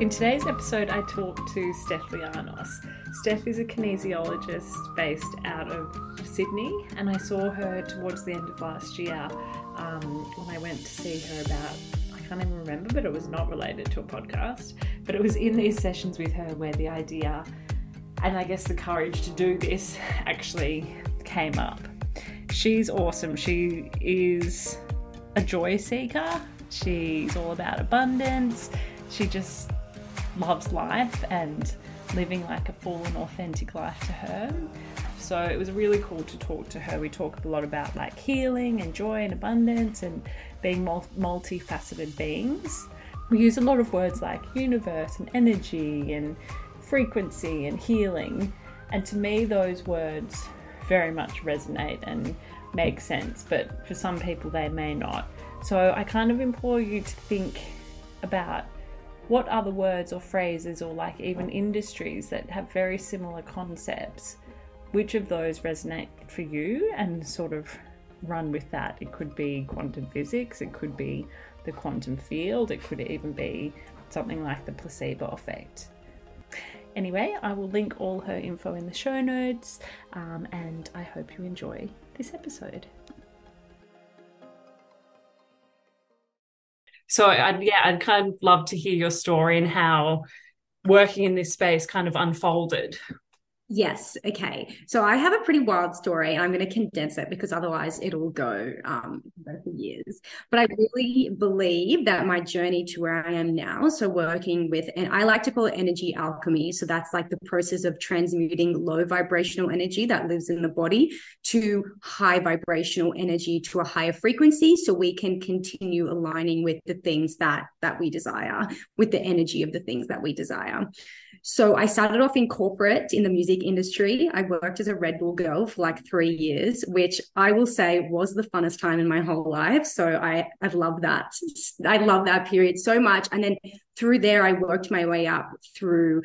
In today's episode, I talked to Steph Lianos. Steph is a kinesiologist based out of Sydney, and I saw her towards the end of last year um, when I went to see her about. I can't even remember, but it was not related to a podcast. But it was in these sessions with her where the idea and I guess the courage to do this actually came up. She's awesome. She is a joy seeker. She's all about abundance. She just loves life and living like a full and authentic life to her. So it was really cool to talk to her. We talked a lot about like healing and joy and abundance and being multifaceted beings. We use a lot of words like universe and energy and frequency and healing. And to me, those words very much resonate and make sense, but for some people, they may not. So I kind of implore you to think about what other words or phrases or like even industries that have very similar concepts which of those resonate for you and sort of run with that? It could be quantum physics it could be the quantum field it could even be something like the placebo effect. Anyway i will link all her info in the show notes um, and i hope you enjoy this episode So I'd yeah, I'd kind of love to hear your story and how working in this space kind of unfolded. Yes. Okay. So I have a pretty wild story, and I'm going to condense it because otherwise it'll go um, for years. But I really believe that my journey to where I am now, so working with, and I like to call it energy alchemy. So that's like the process of transmuting low vibrational energy that lives in the body to high vibrational energy to a higher frequency, so we can continue aligning with the things that that we desire, with the energy of the things that we desire. So I started off in corporate in the music industry. I worked as a Red Bull girl for like three years, which I will say was the funnest time in my whole life. So I I've loved that. I love that period so much. And then through there, I worked my way up through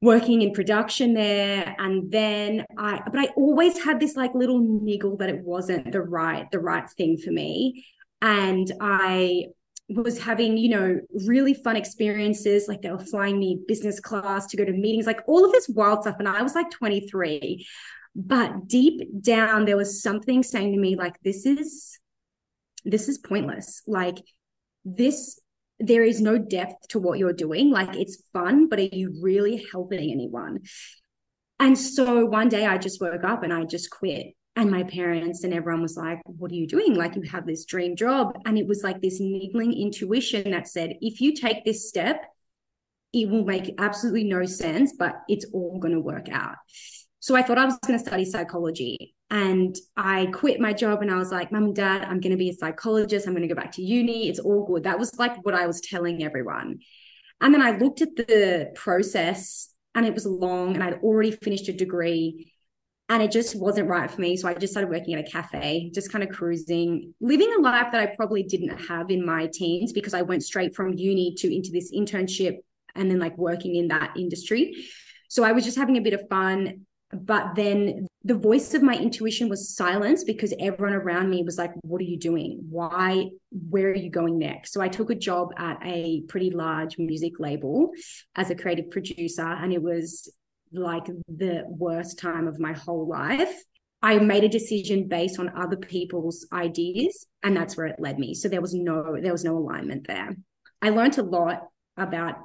working in production there and then i but i always had this like little niggle that it wasn't the right the right thing for me and i was having, you know, really fun experiences. Like they were flying me business class to go to meetings, like all of this wild stuff. And I was like 23. But deep down, there was something saying to me, like, this is this is pointless. Like this, there is no depth to what you're doing. Like it's fun, but are you really helping anyone? And so one day I just woke up and I just quit and my parents and everyone was like what are you doing? Like you have this dream job. And it was like this niggling intuition that said if you take this step it will make absolutely no sense but it's all going to work out. So i thought i was going to study psychology and i quit my job and i was like mum and dad i'm going to be a psychologist. I'm going to go back to uni. It's all good. That was like what i was telling everyone. And then i looked at the process and it was long and i'd already finished a degree and it just wasn't right for me. So I just started working at a cafe, just kind of cruising, living a life that I probably didn't have in my teens because I went straight from uni to into this internship and then like working in that industry. So I was just having a bit of fun. But then the voice of my intuition was silenced because everyone around me was like, What are you doing? Why? Where are you going next? So I took a job at a pretty large music label as a creative producer, and it was like the worst time of my whole life. I made a decision based on other people's ideas, and that's where it led me. So there was no there was no alignment there. I learned a lot about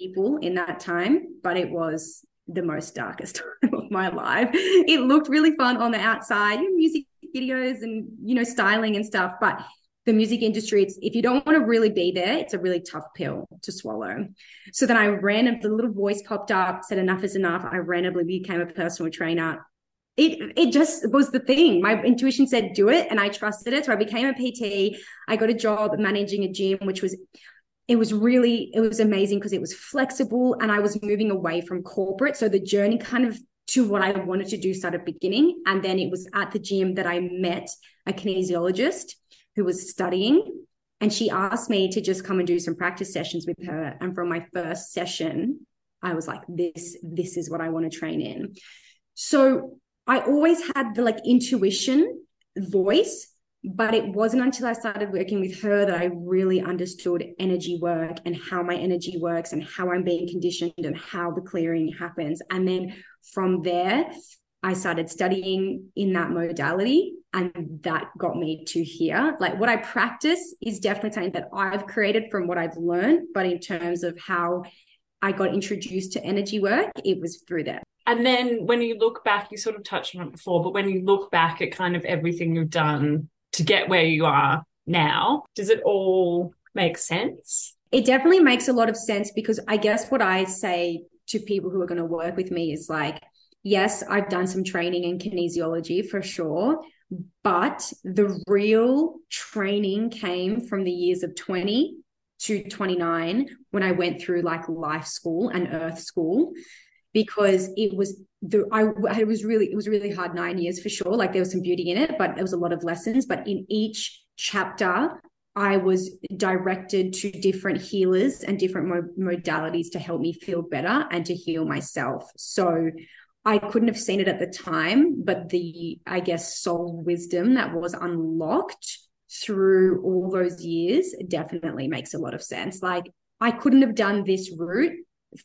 people in that time, but it was the most darkest time of my life. It looked really fun on the outside, music videos and you know styling and stuff, but the music industry, it's if you don't want to really be there, it's a really tough pill to swallow. So then I ran, the little voice popped up, said enough is enough. I randomly became a personal trainer. It it just was the thing. My intuition said do it, and I trusted it. So I became a PT. I got a job managing a gym, which was it was really it was amazing because it was flexible and I was moving away from corporate. So the journey kind of to what I wanted to do started beginning. And then it was at the gym that I met a kinesiologist who was studying and she asked me to just come and do some practice sessions with her. And from my first session i was like this this is what i want to train in. So i always had the like intuition voice But it wasn't until I started working with her that I really understood energy work and how my energy works and how I'm being conditioned and how the clearing happens. And then from there, I started studying in that modality and that got me to here. Like what I practice is definitely something that I've created from what I've learned, but in terms of how I got introduced to energy work, it was through that. And then when you look back, you sort of touched on it before, but when you look back at kind of everything you've done to get where you are now, does it all make sense? It definitely makes a lot of sense because I guess what I say to people who are going to work with me is like, yes, I've done some training in kinesiology for sure, but the real training came from the years of 20 to 29 when I went through like life school and earth school because it was the I it was really it was really hard nine years for sure. Like there was some beauty in it but there was a lot of lessons. But in each chapter I was directed to different healers and different mo- modalities to help me feel better and to heal myself. So I couldn't have seen it at the time but the I guess soul wisdom that was unlocked through all those years definitely makes a lot of sense. Like I couldn't have done this route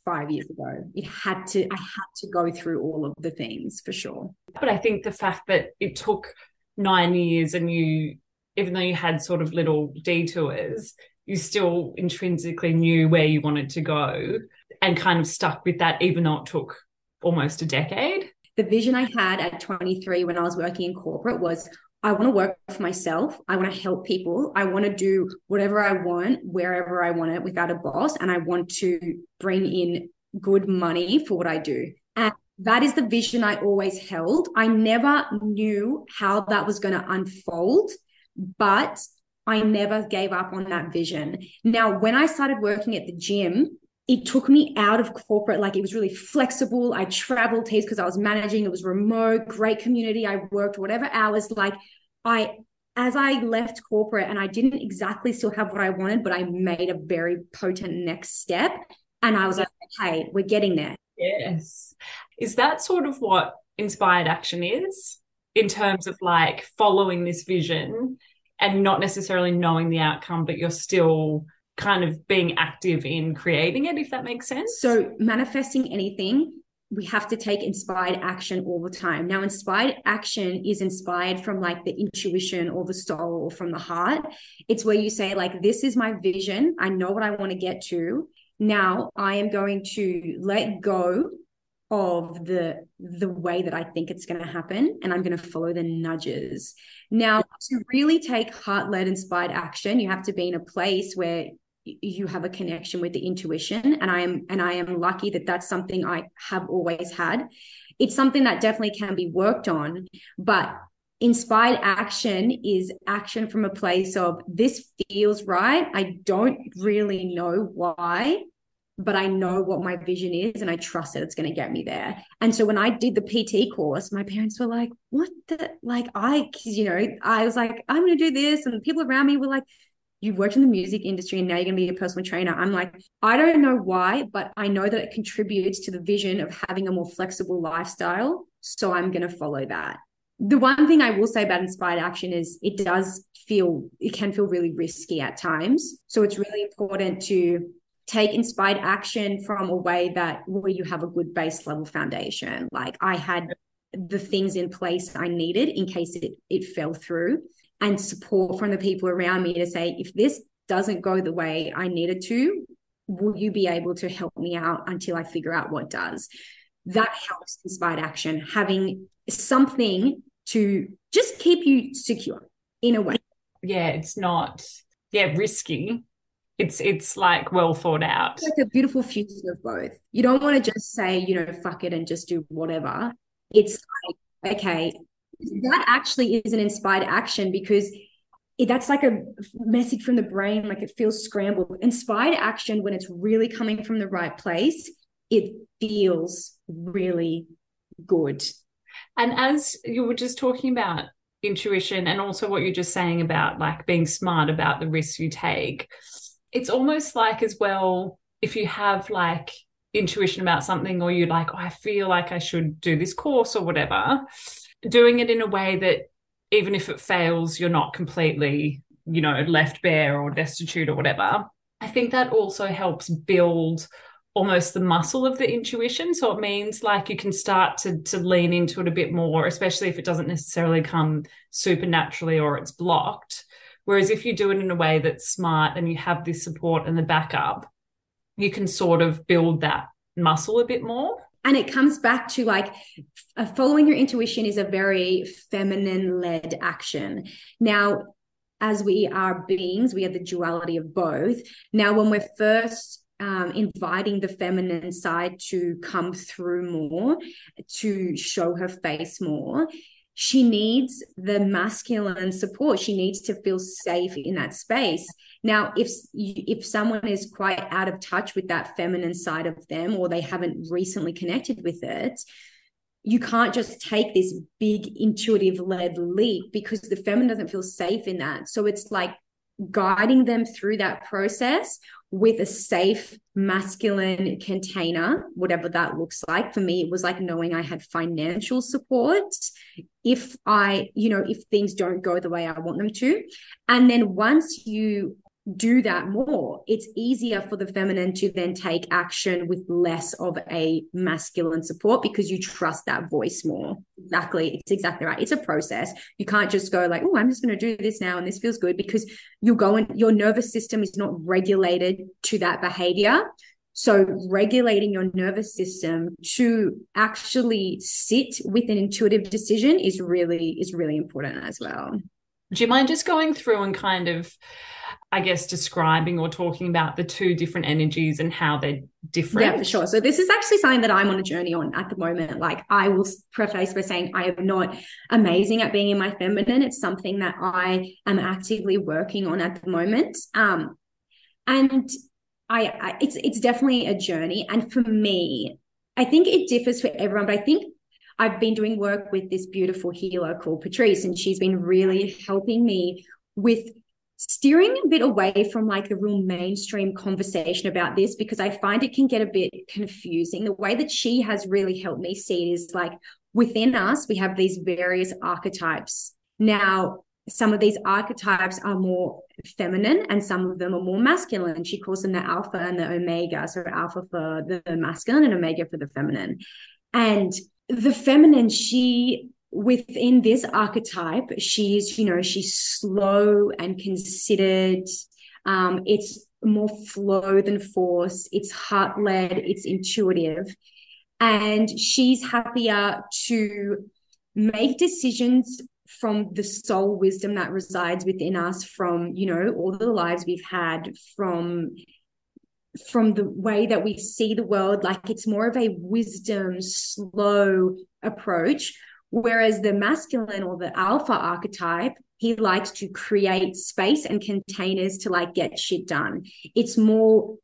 five years ago. It had to, I had to go through all of the things for sure. But I think the fact that it took nine years and you, even though you had sort of little detours, you still intrinsically knew where you wanted to go and kind of stuck with that, even though it took almost a decade. The vision I had at 23 when I was working in corporate was I want to work for myself. I want to help people. I want to do whatever I want, wherever I want it without a boss. And I want to bring in good money for what I do. And that is the vision I always held. I never knew how that was going to unfold, but I never gave up on that vision. Now, when I started working at the gym, it took me out of corporate. Like it was really flexible. I traveled heaps because I was managing. It was remote, great community. I worked whatever hours. Like I, as I left corporate and I didn't exactly still have what I wanted, but I made a very potent next step. And I was like, hey, we're getting there. Yes. Is that sort of what inspired action is in terms of like following this vision and not necessarily knowing the outcome, but you're still kind of being active in creating it, if that makes sense. So, manifesting anything, we have to take inspired action all the time. Now, inspired action is inspired from like the intuition or the soul or from the heart. It's where you say, like, this is my vision. I know what I want to get to. Now I am going to let go of the the way that I think it's going to happen and I'm going to follow the nudges. Now to really take heart-led inspired action, you have to be in a place where you have a connection with the intuition and i am and i am lucky that that's something i have always had. It's something that definitely can be worked on but inspired action is action from a place of this feels right. I don't really know why but i know what my vision is and i trust that it's going to get me there. And so when i did the pt course my parents were like what the like i you know i was like i'm going to do this and the people around me were like you've worked in the music industry and now you're going to be a personal trainer. I'm like, I don't know why, but I know that it contributes to the vision of having a more flexible lifestyle. So I'm going to follow that. The one thing I will say about inspired action is it does feel, it can feel really risky at times. So it's really important to take inspired action from a way that where you have a good base level foundation. Like I had the things in place I needed in case it, it fell through and support from the people around me to say, if this doesn't go the way I needed to, will you be able to help me out until I figure out what does? That helps inspired action, having something to just keep you secure in a way. Yeah, it's not, yeah, risky. It's it's like well thought out. It's like a beautiful fusion of both. You don't want to just say, you know, fuck it and just do whatever. It's like, okay, that actually is an inspired action because that's like a message from the brain, like it feels scrambled. Inspired action, when it's really coming from the right place, it feels really good. And as you were just talking about intuition and also what you're just saying about like being smart about the risks you take, it's almost like as well, if you have like intuition about something or you're like, oh, I feel like I should do this course or whatever, doing it in a way that even if it fails, you're not completely, you know, left bare or destitute or whatever. I think that also helps build almost the muscle of the intuition. So it means like you can start to to lean into it a bit more, especially if it doesn't necessarily come supernaturally or it's blocked. Whereas if you do it in a way that's smart and you have this support and the backup, you can sort of build that muscle a bit more. And it comes back to like following your intuition is a very feminine led action. Now, as we are beings, we have the duality of both. Now, when we're first um, inviting the feminine side to come through more, to show her face more. She needs the masculine support. She needs to feel safe in that space. Now, if if someone is quite out of touch with that feminine side of them, or they haven't recently connected with it, you can't just take this big intuitive led leap because the feminine doesn't feel safe in that. So it's like guiding them through that process with a safe masculine container, whatever that looks like. For me, it was like knowing I had financial support if I, you know, if things don't go the way I want them to. And then once you do that more, it's easier for the feminine to then take action with less of a masculine support because you trust that voice more. Exactly. It's exactly right. It's a process. You can't just go like, oh, I'm just going to do this now and this feels good because you're going, your nervous system is not regulated to that behavior. So regulating your nervous system to actually sit with an intuitive decision is really, is really important as well. Do you mind just going through and kind of I guess, describing or talking about the two different energies and how they're different? Yeah, for sure. So this is actually something that I'm on a journey on at the moment. Like I will preface by saying I am not amazing at being in my feminine. It's something that I am actively working on at the moment. Um, and I, I it's it's definitely a journey. And for me, I think it differs for everyone, but I think I've been doing work with this beautiful healer called Patrice, and she's been really helping me with steering a bit away from like the real mainstream conversation about this because I find it can get a bit confusing. The way that she has really helped me see it is like within us, we have these various archetypes. Now, some of these archetypes are more feminine and some of them are more masculine. She calls them the alpha and the omega. So, alpha for the masculine and omega for the feminine. And the feminine, she within this archetype, she's, you know, she's slow and considered. Um, it's more flow than force. It's heart led. It's intuitive. And she's happier to make decisions from the soul wisdom that resides within us from you know all the lives we've had from from the way that we see the world like it's more of a wisdom slow approach Whereas the masculine or the alpha archetype, he likes to create space and containers to like get shit done. It's more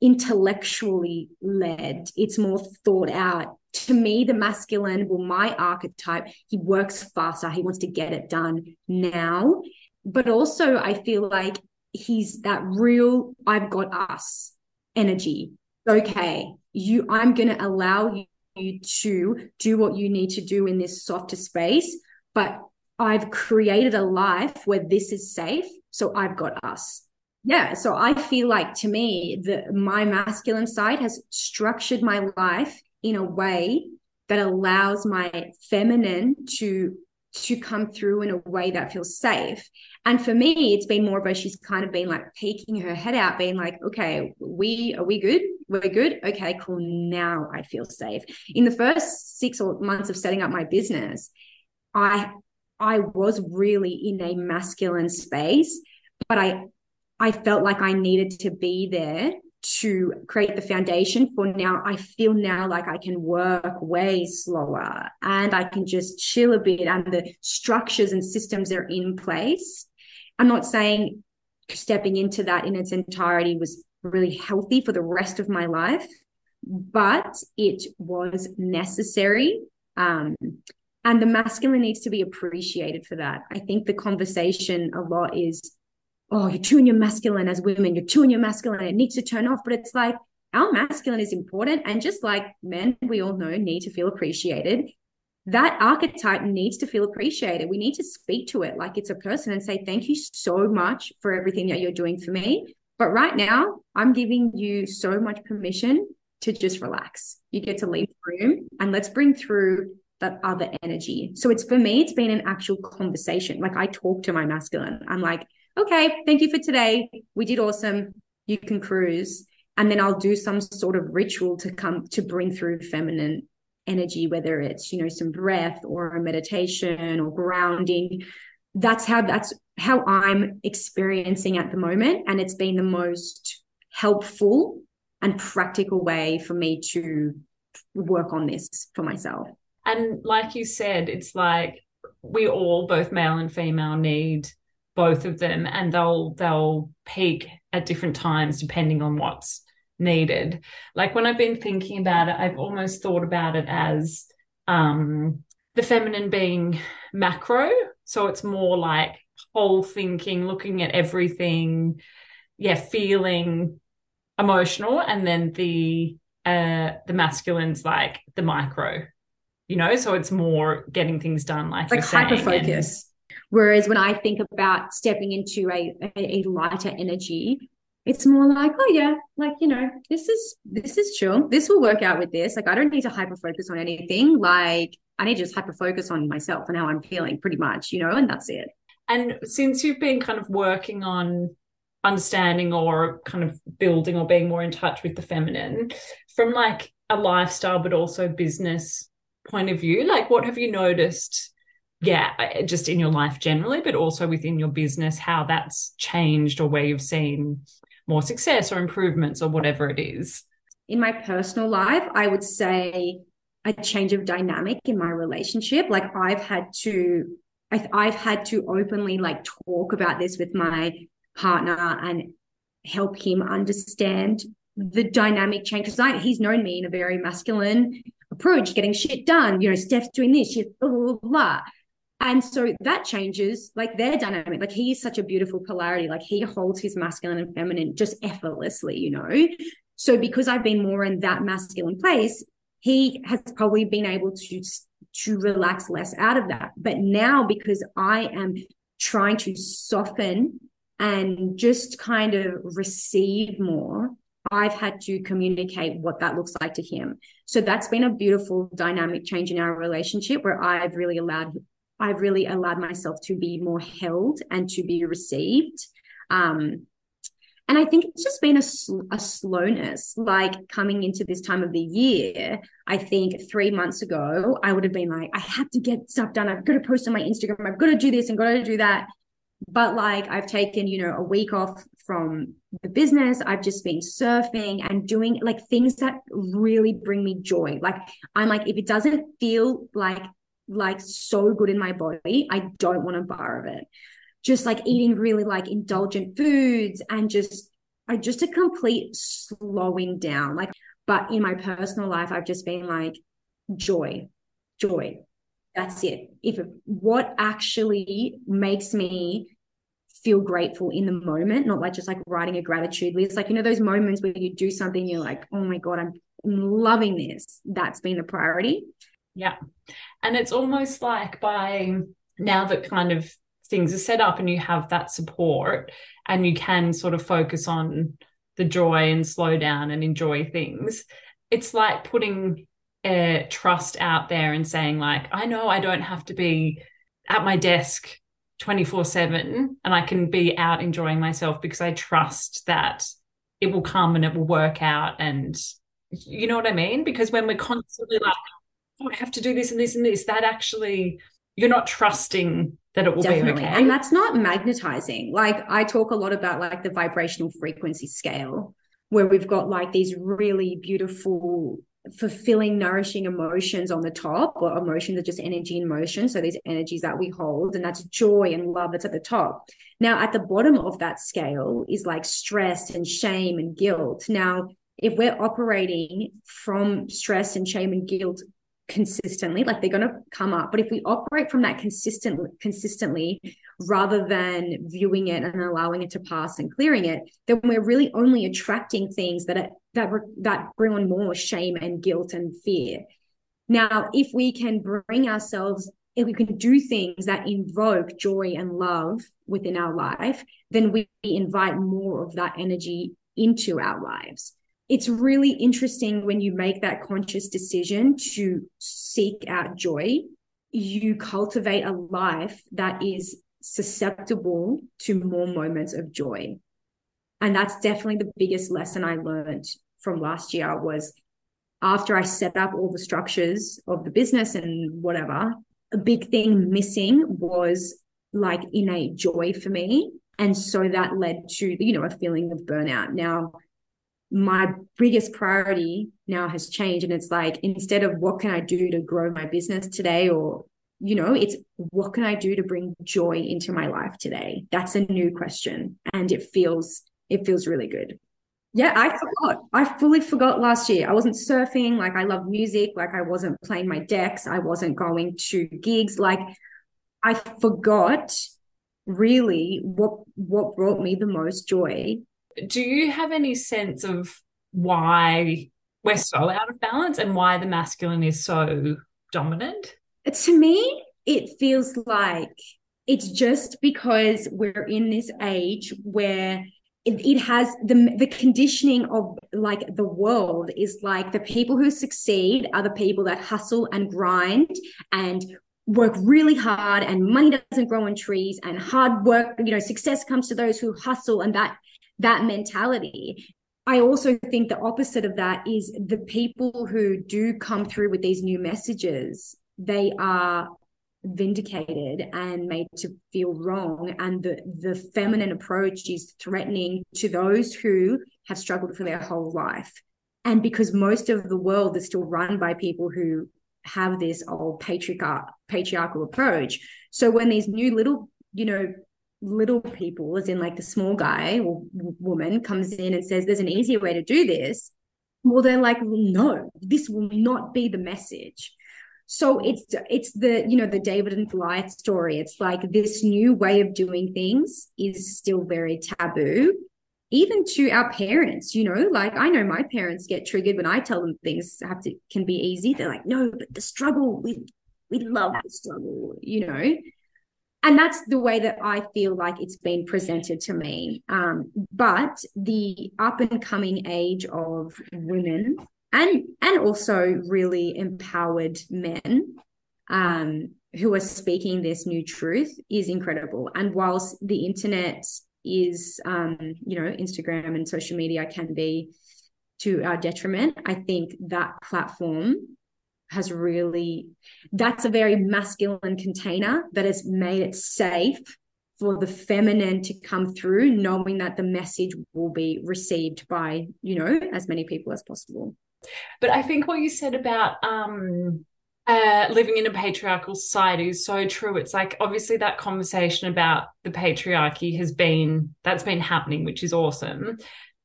intellectually led, it's more thought out. To me, the masculine, well, my archetype, he works faster, he wants to get it done now. But also, I feel like he's that real, I've got us energy. Okay, you, I'm going to allow you to do what you need to do in this softer space. But I've created a life where this is safe. So I've got us. Yeah. So I feel like to me, the, my masculine side has structured my life in a way that allows my feminine to to come through in a way that feels safe. And for me, it's been more of a she's kind of been like peeking her head out, being like, okay, we are we good? We're good. Okay, cool. Now I feel safe. In the first six or months of setting up my business, I I was really in a masculine space, but I I felt like I needed to be there to create the foundation for now i feel now like i can work way slower and i can just chill a bit and the structures and systems are in place. I'm not saying stepping into that in its entirety was really healthy for the rest of my life but it was necessary um, and the masculine needs to be appreciated for that. I think the conversation a lot is oh, you're too in your masculine as women, you're too in your masculine, it needs to turn off. But it's like our masculine is important. And just like men, we all know, need to feel appreciated. that archetype needs to feel appreciated. We need to speak to it like it's a person and say, Thank you so much for everything that you're doing for me. But right now, I'm giving you so much permission to just relax. You get to leave the room and let's bring through that other energy. So it's for me, it's been an actual conversation. Like I talk to my masculine. I'm like, okay, thank you for today. We did awesome. You can cruise. And then I'll do some sort of ritual to come to bring through feminine energy, whether it's, you know, some breath or a meditation or grounding. That's how that's how I'm experiencing at the moment. And it's been the most helpful and practical way for me to work on this for myself. And like you said, it's like we all, both male and female, need both of them and they'll they'll peak at different times depending on what's needed. Like when I've been thinking about it, I've almost thought about it as um, the feminine being macro. So it's more like whole thinking, looking at everything, yeah, feeling emotional, and then the uh the masculine's like the micro, you know, so it's more getting things done, like like hyper focus. Whereas when I think about stepping into a, a, lighter energy, it's more like oh yeah like you know this is this is chill. This will work out with this. Like i don't need to hyper focus on anything. Like i need to just hyper focus on myself and how i'm feeling pretty much you know and that's it. And since you've been kind of working on understanding or kind of building or being more in touch with the feminine from like a lifestyle but also business point of view like what have you noticed yeah just in your life generally but also within your business how that's changed or where you've seen more success or improvements or whatever it is? In my personal life, I would say a change of dynamic in my relationship. Like I've had to, I've had to openly like talk about this with my partner and help him understand the dynamic change because I he's known me in a very masculine approach, getting shit done. You know, Steph's doing this, she's blah, blah, blah. And so that changes like their dynamic. Like he is such a beautiful polarity. Like he holds his masculine and feminine just effortlessly, you know? So because I've been more in that masculine place, he has probably been able to to relax less out of that. But now because I am trying to soften and just kind of receive more, I've had to communicate what that looks like to him. So that's been a beautiful dynamic change in our relationship where I've really allowed I've really allowed myself to be more held and to be received. Um, and I think it's just been a, a slowness, like coming into this time of the year. I think three months ago, I would have been like, I have to get stuff done. I've got to post on my Instagram. I've got to do this and got to do that. But like, I've taken, you know, a week off from the business. I've just been surfing and doing like things that really bring me joy. Like, I'm like, if it doesn't feel like like so good in my body. I don't want a bar of it. Just like eating really like indulgent foods and just I just a complete slowing down. Like, but in my personal life, I've just been like joy, joy. That's it. If what actually makes me feel grateful in the moment, not like just like writing a gratitude list. Like, you know, those moments where you do something, you're like, oh my God, I'm loving this. That's been the priority. Yeah. And it's almost like by now that kind of things are set up and you have that support and you can sort of focus on the joy and slow down and enjoy things, it's like putting a trust out there and saying, like, I know I don't have to be at my desk 24 7 and I can be out enjoying myself because I trust that it will come and it will work out. And you know what I mean? Because when we're constantly like, oh, I have to do this and this and this, that actually you're not trusting that it will Definitely. be okay. And that's not magnetizing. Like I talk a lot about like the vibrational frequency scale, where we've got like these really beautiful fulfilling nourishing emotions on the top or emotions are just energy in motion so these energies that we hold and that's joy and love that's at the top now at the bottom of that scale is like stress and shame and guilt now if we're operating from stress and shame and guilt consistently like they're going to come up but if we operate from that consistent consistently rather than viewing it and allowing it to pass and clearing it then we're really only attracting things that are, that that bring on more shame and guilt and fear Now, if we can bring ourselves, if we can do things that invoke joy and love within our life, then we invite more of that energy into our lives. It's really interesting when you make that conscious decision to seek out joy, you cultivate a life that is susceptible to more moments of joy. And that's definitely the biggest lesson I learned from last year was after I set up all the structures of the business and whatever, a big thing missing was like innate joy for me. And so that led to, you know, a feeling of burnout. Now, my biggest priority now has changed. And it's like, instead of what can I do to grow my business today or, you know, it's what can I do to bring joy into my life today? That's a new question. And it feels, it feels really good. Yeah, I forgot. I fully forgot last year. I wasn't surfing. Like I love music. Like I wasn't playing my decks. I wasn't going to gigs. Like I forgot really what what brought me the most joy. Do you have any sense of why we're so oh. out of balance and why the masculine is so dominant? Uh, to me, it feels like it's just because we're in this age where it, it has the the conditioning of like the world is like the people who succeed are the people that hustle and grind and work really hard and money doesn't grow on trees and hard work you know success comes to those who hustle and that that mentality. I also think the opposite of that is the people who do come through with these new messages they are vindicated and made to feel wrong and the the feminine approach is threatening to those who have struggled for their whole life. And because most of the world is still run by people who have this old patriarchal patriarchal approach. So when these new little you know little people as in like the small guy or woman comes in and says there's an easier way to do this well they're like no this will not be the message. So it's it's the you know the david and goliath story. It's like this new way of doing things is still very taboo even to our parents you know? Like i know my parents get triggered when i tell them things have to can be easy. They're like no but the struggle we we love the struggle you know and that's the way that i feel like it's been presented to me um, but the up and coming age of women and and also really empowered men um, who are speaking this new truth is incredible. And whilst the internet is, um, you know, Instagram and social media can be to our detriment, I think that platform has really that's a very masculine container that has made it safe for the feminine to come through knowing that the message will be received by you know as many people as possible but I think what you said about um, uh, living in a patriarchal society is so true. It's like obviously that conversation about the patriarchy has been that's been happening, which is awesome.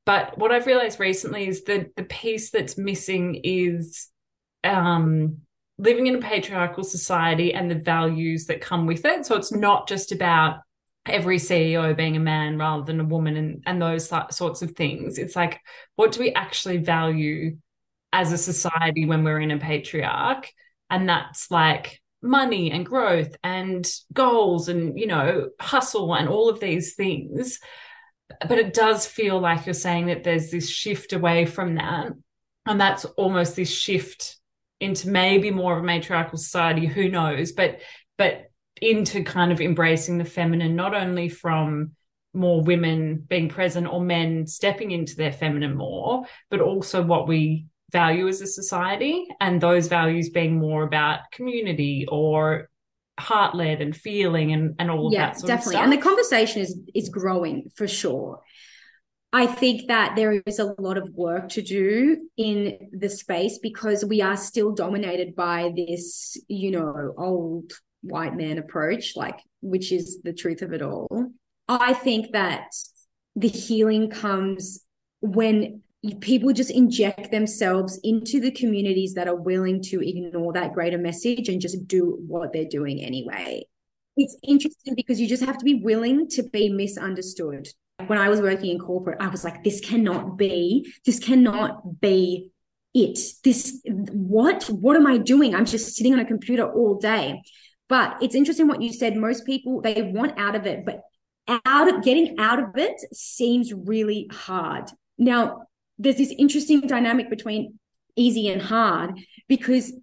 But what I've realized recently is that the piece that's missing is um, living in a patriarchal society and the values that come with it. So it's not just about every CEO being a man rather than a woman and, and those sorts of things. It's like, what do we actually value as a society when we're in a patriarch and that's like money and growth and goals and you know hustle and all of these things but it does feel like you're saying that there's this shift away from that and that's almost this shift into maybe more of a matriarchal society who knows? But but into kind of embracing the feminine not only from more women being present or men stepping into their feminine more but also what we value as a society and those values being more about community or heart led and feeling and, and all of yeah, that definitely. And the conversation is is growing for sure I think that there is a lot of work to do in the space because we are still dominated by this, you know, old white man approach, like, which is the truth of it all. I think that the healing comes when people just inject themselves into the communities that are willing to ignore that greater message and just do what they're doing anyway. It's interesting because you just have to be willing to be misunderstood. When I was working in corporate, I was like, this cannot be, this cannot be it. This, what? What am I doing? I'm just sitting on a computer all day. But it's interesting what you said. Most people, they want out of it, but out of getting out of it seems really hard. Now, there's this interesting dynamic between easy and hard because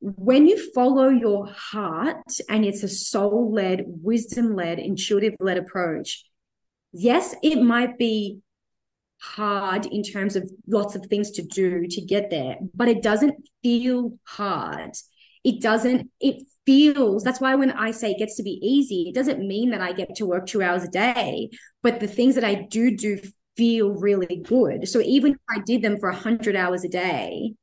when you follow your heart and it's a soul led, wisdom led, intuitive led approach, yes, it might be hard in terms of lots of things to do to get there, but it doesn't feel hard. It doesn't, it feels, that's why when I say it gets to be easy, it doesn't mean that I get to work two hours a day, but the things that I do do feel really good. So even if I did them for 100 hours a day,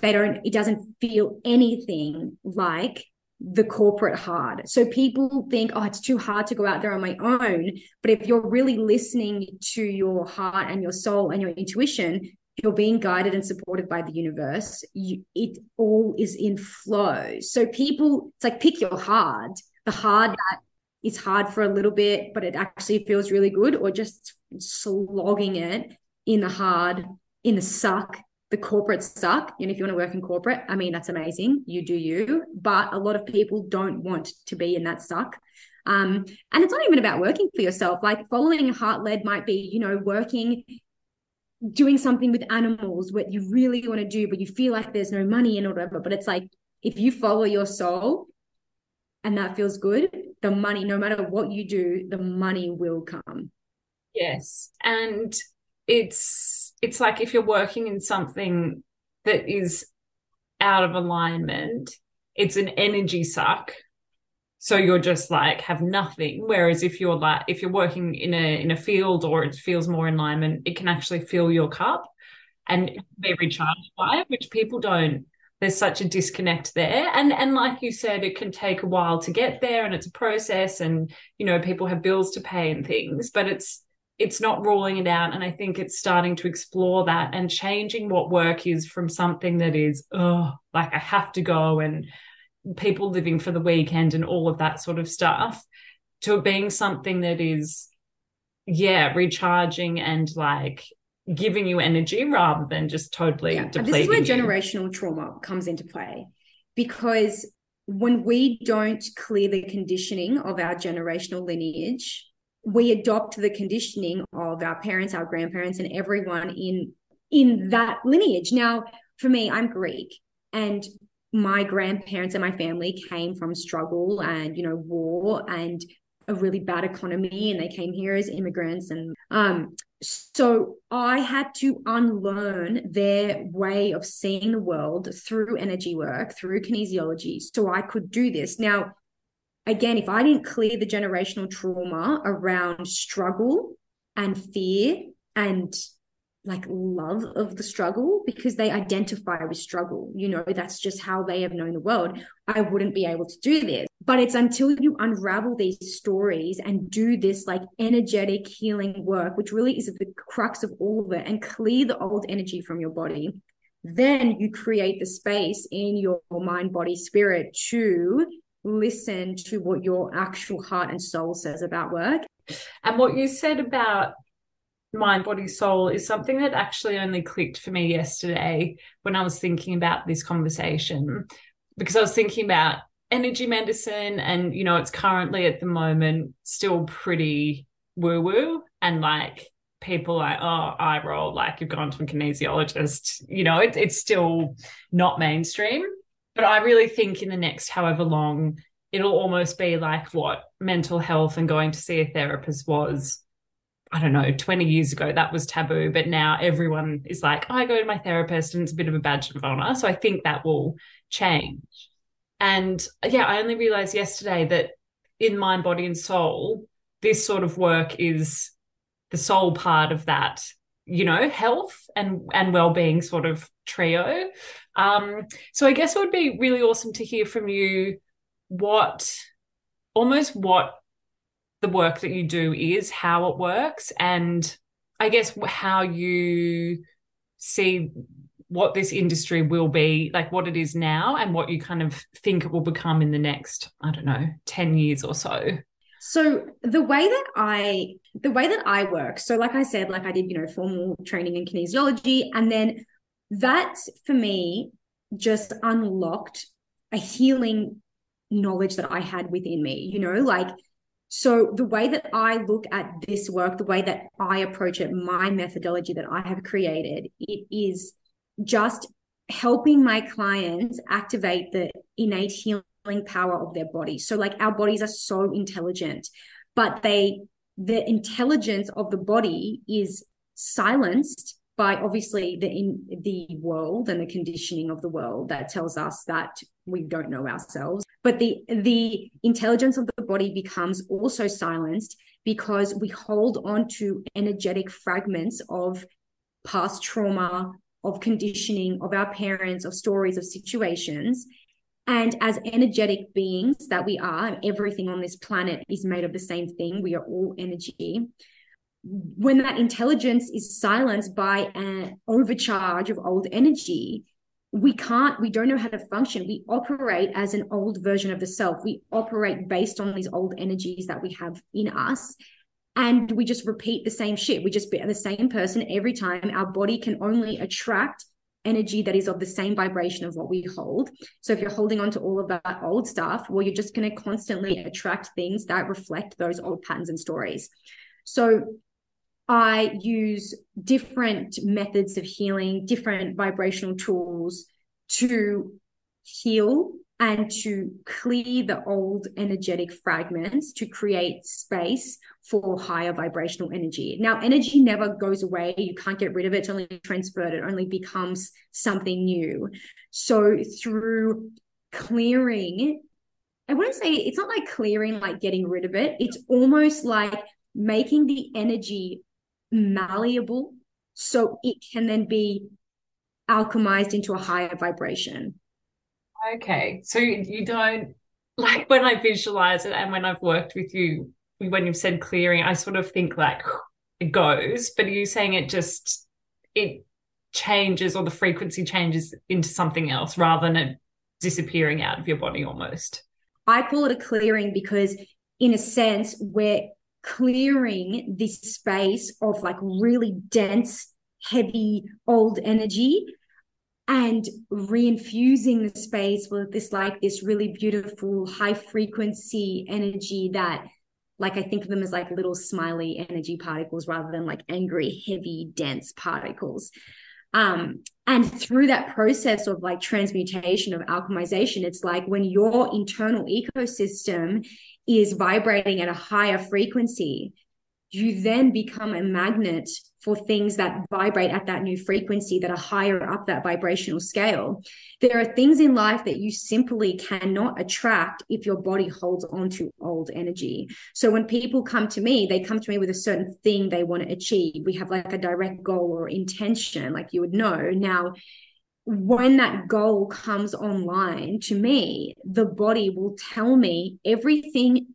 they don't, it doesn't feel anything like the corporate hard. So people think, oh, it's too hard to go out there on my own. But if you're really listening to your heart and your soul and your intuition, you're being guided and supported by the universe. You, it all is in flow. So people, it's like pick your hard, the hard that is hard for a little bit, but it actually feels really good, or just slogging it in the hard, in the suck, the corporate suck. And if you want to work in corporate, I mean, that's amazing. You do you. But a lot of people don't want to be in that suck. Um, and it's not even about working for yourself. Like following a heart led might be, you know, working, doing something with animals what you really want to do, but you feel like there's no money in or whatever. But it's like if you follow your soul and that feels good, the money, no matter what you do, the money will come. Yes. And it's it's like if you're working in something that is out of alignment, it's an energy suck. So you're just like have nothing. Whereas if you're like if you're working in a in a field or it feels more in alignment, it can actually fill your cup and be recharged by it, which people don't there's such a disconnect there and and like you said it can take a while to get there and it's a process and you know people have bills to pay and things but it's it's not ruling it out. And I think it's starting to explore that and changing what work is from something that is, oh, like I have to go and people living for the weekend and all of that sort of stuff to being something that is, yeah, recharging and like giving you energy rather than just totally yeah. depleting. This is where you. generational trauma comes into play because when we don't clear the conditioning of our generational lineage, we adopt the conditioning of our parents, our grandparents, and everyone in in that lineage. Now, for me, I'm Greek, and my grandparents and my family came from struggle and you know war and a really bad economy and they came here as immigrants and um so i had to unlearn their way of seeing the world through energy work through kinesiology so i could do this now again, if I didn't clear the generational trauma around struggle and fear and like love of the struggle because they identify with struggle. You know, that's just how they have known the world. I wouldn't be able to do this. But it's until you unravel these stories and do this like energetic healing work, which really is the crux of all of it, and clear the old energy from your body, then you create the space in your mind, body, spirit to listen to what your actual heart and soul says about work. And what you said about mind, body, soul is something that actually only clicked for me yesterday when I was thinking about this conversation, because I was thinking about energy medicine and, you know, it's currently at the moment still pretty woo woo and like people like, oh, I roll, like you've gone to a kinesiologist, you know, it, it's still not mainstream. But I really think in the next however long, it'll almost be like what mental health and going to see a therapist was. I don't know, 20 years ago, that was taboo. But now everyone is like, I go to my therapist and it's a bit of a badge of honor. So I think that will change. And yeah, I only realized yesterday that in mind, body, and soul, this sort of work is the soul part of that you know health and and well-being sort of trio um so i guess it would be really awesome to hear from you what almost what the work that you do is how it works and i guess how you see what this industry will be like what it is now and what you kind of think it will become in the next i don't know 10 years or so. So the way that I the way that I work, so like I said, like I did, you know, formal training in kinesiology, and then that for me just unlocked a healing knowledge that I had within me, you know, like so the way that I look at this work, the way that I approach it, my methodology that I have created, it is just helping my clients activate the innate healing power of their body. So like our bodies are so intelligent, but they the intelligence of the body is silenced by obviously the in the world and the conditioning of the world that tells us that we don't know ourselves. But the the intelligence of the body becomes also silenced because we hold on to energetic fragments of past trauma of conditioning of our parents of stories of situations. And as energetic beings that we are everything on this planet is made of the same thing. We are all energy when that intelligence is silenced by an overcharge of old energy we can't we don't know how to function. We operate as an old version of the self. We operate based on these old energies that we have in us and we just repeat the same shit. We just be the same person every time. Our body can only attract energy that is of the same vibration of what we hold. So if you're holding on to all of that old stuff well you're just going to constantly attract things that reflect those old patterns and stories. So I use different methods of healing, different vibrational tools to heal and to clear the old energetic fragments to create space for higher vibrational energy. Now, energy never goes away. You can't get rid of it. It's only transferred. It only becomes something new. So through clearing, I wouldn't say it's not like clearing, like getting rid of it. It's almost like making the energy malleable so it can then be alchemized into a higher vibration. Okay. So you don't like when I visualize it and when I've worked with you, when you've said clearing, I sort of think like it goes, but are you saying it just it changes or the frequency changes into something else rather than it disappearing out of your body almost? I call it a clearing because in a sense we're clearing this space of like really dense, heavy, old energy and reinfusing the space with this like this really beautiful high frequency energy that like I think of them as like little smiley energy particles rather than like angry, heavy, dense particles. Um, and through that process of like transmutation of alchemization, it's like when your internal ecosystem is vibrating at a higher frequency, you then become a magnet for things that vibrate at that new frequency that are higher up that vibrational scale. There are things in life that you simply cannot attract if your body holds on to old energy. So when people come to me, they come to me with a certain thing they want to achieve. We have like a direct goal or intention, like you would know. Now, when that goal comes online to me, the body will tell me everything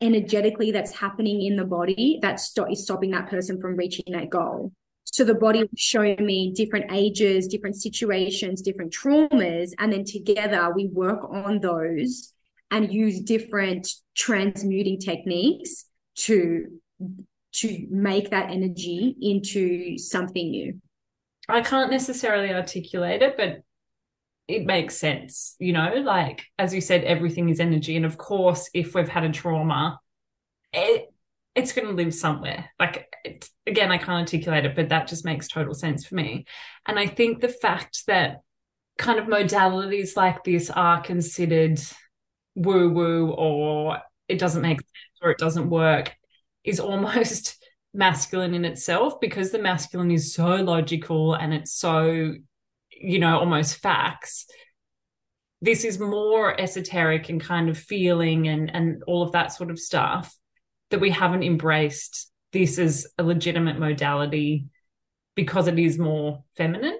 energetically that's happening in the body that is stopping that person from reaching that goal. So the body will show me different ages, different situations, different traumas, and then together we work on those and use different transmuting techniques to to make that energy into something new. I can't necessarily articulate it, but it makes sense, you know, like as you said, everything is energy. And of course, if we've had a trauma, it, it's going to live somewhere. Like, it, again, I can't articulate it, but that just makes total sense for me. And I think the fact that kind of modalities like this are considered woo woo or it doesn't make sense or it doesn't work is almost masculine in itself because the masculine is so logical and it's so you know almost facts. This is more esoteric and kind of feeling and and all of that sort of stuff that we haven't embraced this as a legitimate modality because it is more feminine.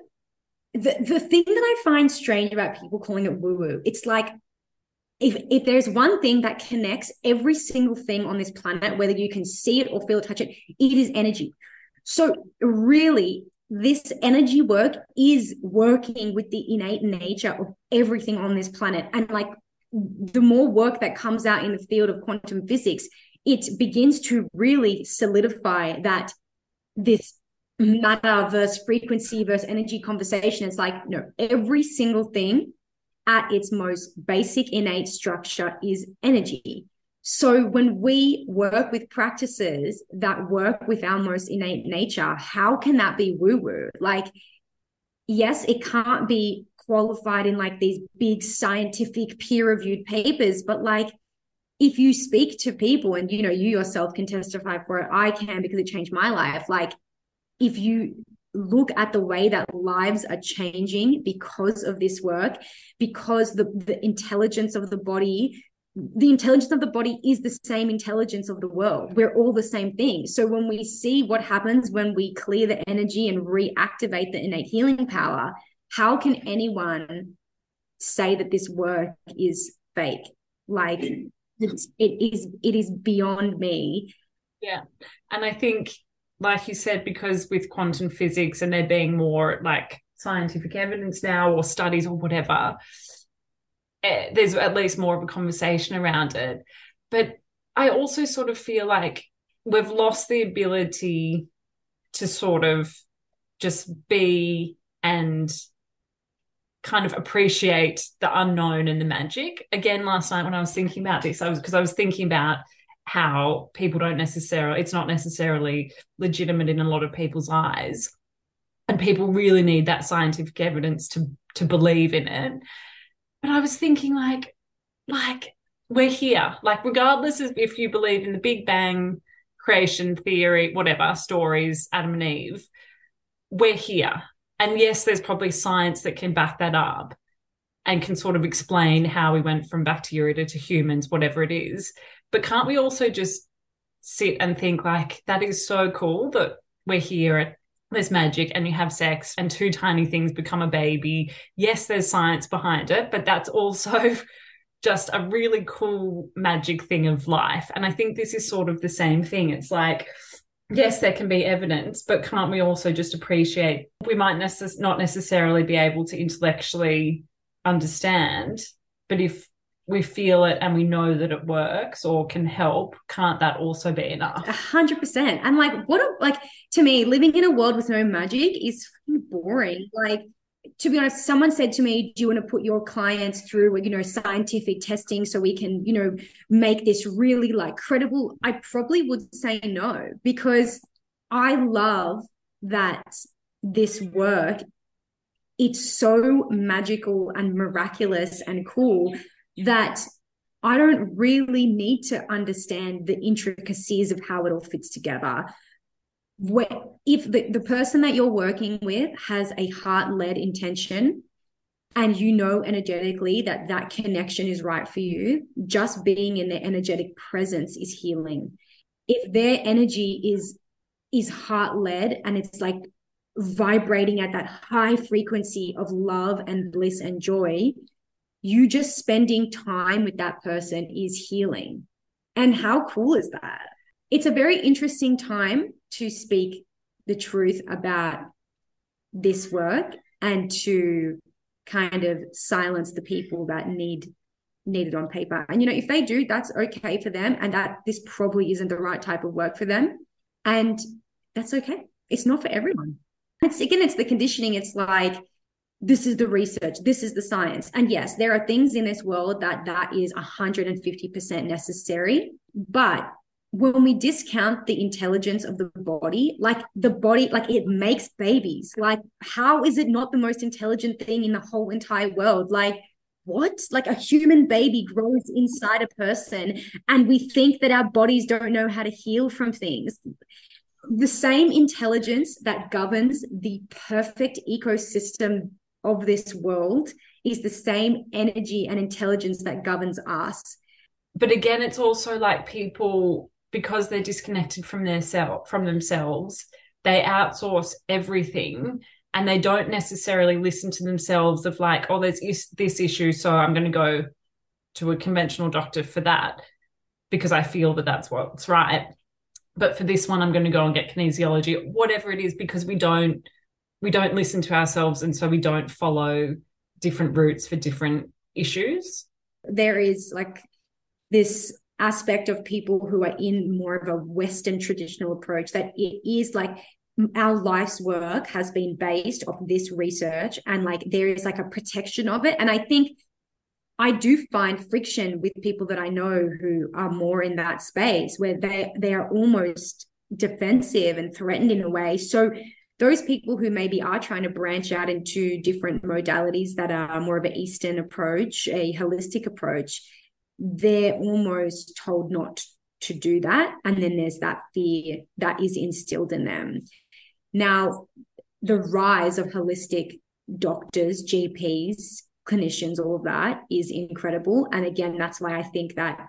The the thing that i find strange about people calling it woo woo it's like if if there's one thing that connects every single thing on this planet, whether you can see it or feel touch it, it is energy. So really, this energy work is working with the innate nature of everything on this planet. And like the more work that comes out in the field of quantum physics, it begins to really solidify that this matter versus frequency versus energy conversation. It's like, no, every single thing at its most basic innate structure is energy. So when we work with practices that work with our most innate nature, how can that be woo woo? Like, yes, it can't be qualified in like these big scientific peer reviewed papers, but like, if you speak to people and you know you yourself can testify for it i can because it changed my life like if you look at the way that lives are changing because of this work because the, the intelligence of the body the intelligence of the body is the same intelligence of the world. We're all the same thing. So when we see what happens when we clear the energy and reactivate the innate healing power how can anyone say that this work is fake? Like it is it is beyond me. Yeah. And i think like you said, because with quantum physics and there being more like scientific evidence now or studies or whatever, eh, there's at least more of a conversation around it. But I also sort of feel like we've lost the ability to sort of just be and kind of appreciate the unknown and the magic. Again, last night when I was thinking about this, I was because I was thinking about how people don't necessarily it's not necessarily legitimate in a lot of people's eyes. And people really need that scientific evidence to to believe in it. But i was thinking like like we're here. Like regardless of if you believe in the big bang creation theory whatever stories adam and eve we're here. And yes there's probably science that can back that up and can sort of explain how we went from bacteria to humans whatever it is but can't we also just sit and think like that is so cool that we're here at there's magic and you have sex and two tiny things become a baby. Yes, there's science behind it, but that's also just a really cool magic thing of life. And I think this is sort of the same thing. It's like, yes, there can be evidence, but can't we also just appreciate we might necess- not necessarily be able to intellectually understand, but if we feel it and we know that it works or can help, can't that also be enough? A hundred percent. And like, what, a, like to me, living in a world with no magic is boring. Like, to be honest, someone said to me, "Do you want to put your clients through, you know, scientific testing so we can, you know, make this really like credible?" I probably would say no because I love that this work it's so magical and miraculous and cool that I don't really need to understand the intricacies of how it all fits together. If the, the person that you're working with has a heart led intention and you know energetically that that connection is right for you, just being in their energetic presence is healing. If their energy is is heart led and it's like vibrating at that high frequency of love and bliss and joy, you just spending time with that person is healing. And how cool is that? It's a very interesting time to speak the truth about this work and to kind of silence the people that need need it on paper. And you know, if they do, that's okay for them and that this probably isn't the right type of work for them. And that's okay. It's not for everyone. It's again, it's the conditioning. It's like this is the research. This is the science. And yes there are things in this world that that is 150% necessary. But when we discount the intelligence of the body like the body like it makes babies. Like how is it not the most intelligent thing in the whole entire world? Like what? Like a human baby grows inside a person and we think that our bodies don't know how to heal from things the same intelligence that governs the perfect ecosystem of this world is the same energy and intelligence that governs us. But again, it's also like people because they're disconnected from their self from themselves, they outsource everything and they don't necessarily listen to themselves of like, oh, there's is- this issue, so I'm going to go to a conventional doctor for that because I feel that that's what's right. But for this one, I'm going to go and get kinesiology, whatever it is, because we don't we don't listen to ourselves and so we don't follow different routes for different issues. There is like this aspect of people who are in more of a western traditional approach that it is like our life's work has been based off this research and like there is like a protection of it. And i think i do find friction with people that i know who are more in that space where they they are almost defensive and threatened in a way. So those people who maybe are trying to branch out into different modalities that are more of an eastern approach a holistic approach they're almost told not to do that. And then there's that fear that is instilled in them. Now, the rise of holistic doctors, GPs, clinicians, all of that is incredible. And again, that's why I think that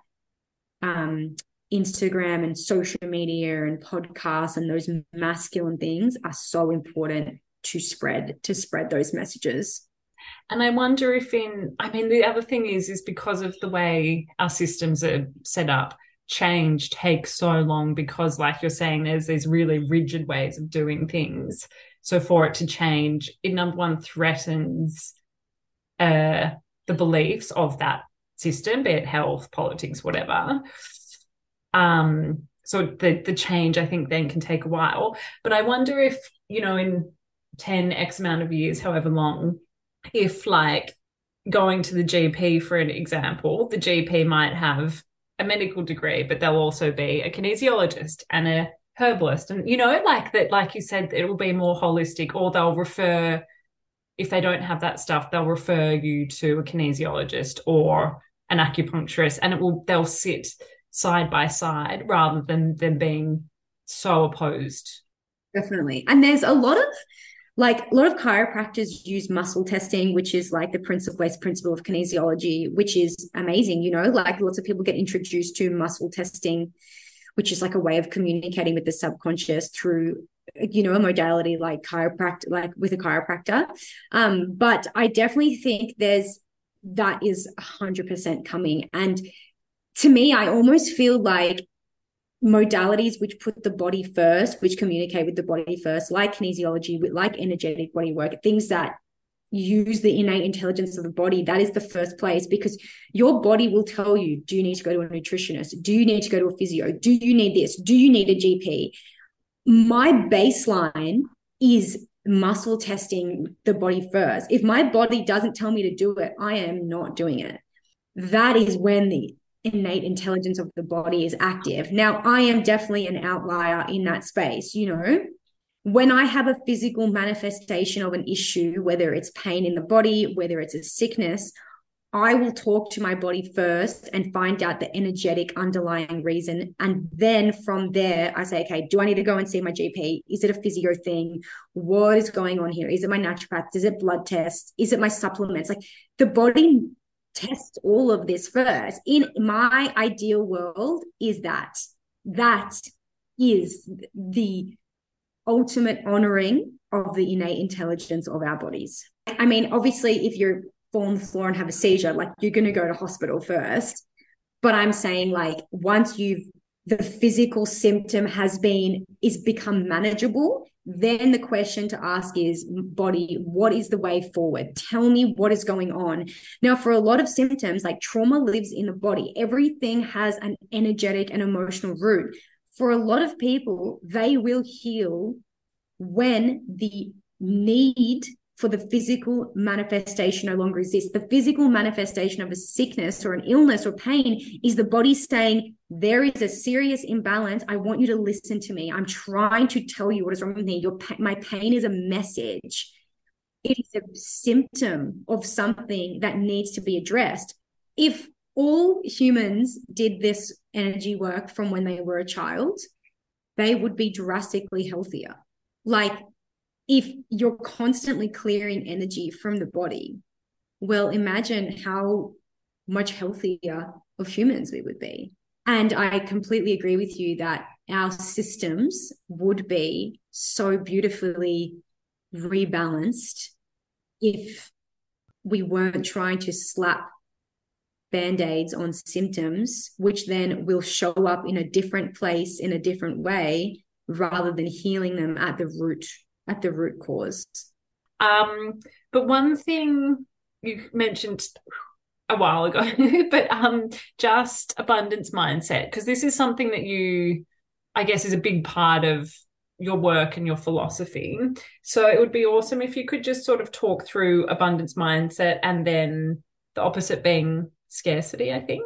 um, Instagram and social media and podcasts and those masculine things are so important to spread to spread those messages. And I wonder if in I mean the other thing is is because of the way our systems are set up, change takes so long because like you're saying there's these really rigid ways of doing things so for it to change it number one threatens uh the beliefs of that system be it health politics whatever um so the the change i think then can take a while but i wonder if you know in 10 x amount of years however long if like going to the gp for an example the gp might have a medical degree, but they'll also be a kinesiologist and a herbalist. And, you know, like that, like you said, it will be more holistic, or they'll refer, if they don't have that stuff, they'll refer you to a kinesiologist or an acupuncturist, and it will, they'll sit side by side rather than them being so opposed. Definitely. And there's a lot of like a lot of chiropractors use muscle testing, which is like the principle based principle of kinesiology, which is amazing. You know, like lots of people get introduced to muscle testing, which is like a way of communicating with the subconscious through you know a modality like chiropractor like with a chiropractor. Um but i definitely think there's that is 100% coming. And to me i almost feel like modalities which put the body first, which communicate with the body first, like kinesiology, like energetic body work, things that use the innate intelligence of the body. That is the first place because your body will tell you do you need to go to a nutritionist? Do you need to go to a physio? Do you need this? Do you need a gp my baseline is muscle testing the body first. If my body doesn't tell me to do it i am not doing it. That is when the innate intelligence of the body is active. Now, I am definitely an outlier in that space, you know. When I have a physical manifestation of an issue, whether it's pain in the body, whether it's a sickness, I will talk to my body first and find out the energetic underlying reason. And then from there, I say, okay, do I need to go and see my GP? Is it a physio thing? What is going on here? Is it my naturopath? Is it blood tests? Is it my supplements? Like the body test all of this first. In my ideal world, is that that is the ultimate honoring of the innate intelligence of our bodies. I mean, obviously, if you're fall on the floor and have a seizure, like you're going to go to hospital first. But I'm saying, like, once you've the physical symptom has been is become manageable then the question to ask is body what is the way forward tell me what is going on now for a lot of symptoms like trauma lives in the body everything has an energetic and emotional root for a lot of people they will heal when the need for the physical manifestation no longer exists. The physical manifestation of a sickness or an illness or pain is the body saying, There is a serious imbalance. I want you to listen to me. I'm trying to tell you what is wrong with me. Your, my pain is a message. It is a symptom of something that needs to be addressed. If all humans did this energy work from when they were a child, they would be drastically healthier. Like if you're constantly clearing energy from the body, well, imagine how much healthier of humans we would be. And I completely agree with you that our systems would be so beautifully rebalanced if we weren't trying to slap band aids on symptoms, which then will show up in a different place in a different way rather than healing them at the root at the root cause. Um, but one thing you mentioned a while ago, but um, just abundance mindset, because this is something that you, I guess, is a big part of your work and your philosophy. So it would be awesome if you could just sort of talk through abundance mindset and then the opposite being scarcity, I think,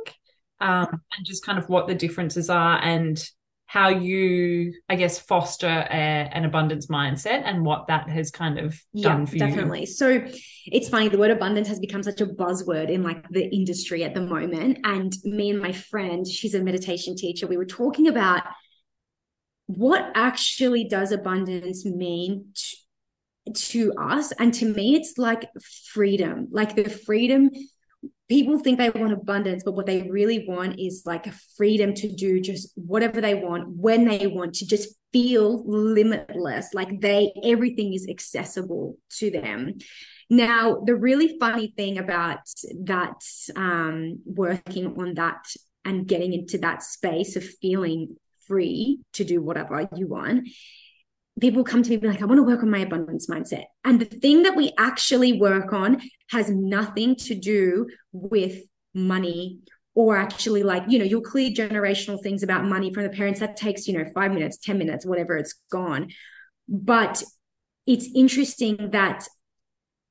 um, and just kind of what the differences are and how you, I guess, foster a, an abundance mindset and what that has kind of done for definitely. you. Definitely. So it's funny, the word abundance has become such a buzzword in like the industry at the moment. And me and my friend, she's a meditation teacher, we were talking about what actually does abundance mean to, to us and to me it's like freedom like the freedom people think they want abundance but what they really want is like a freedom to do just whatever they want when they want to just feel limitless like they everything is accessible to them. Now the really funny thing about that um working on that and getting into that space of feeling free to do whatever you want people come to me like, I want to work on my abundance mindset. And the thing that we actually work on has nothing to do with money or actually like, you know, you'll clear generational things about money from the parents. That takes, you know, five minutes, 10 minutes, whatever, it's gone. But it's interesting that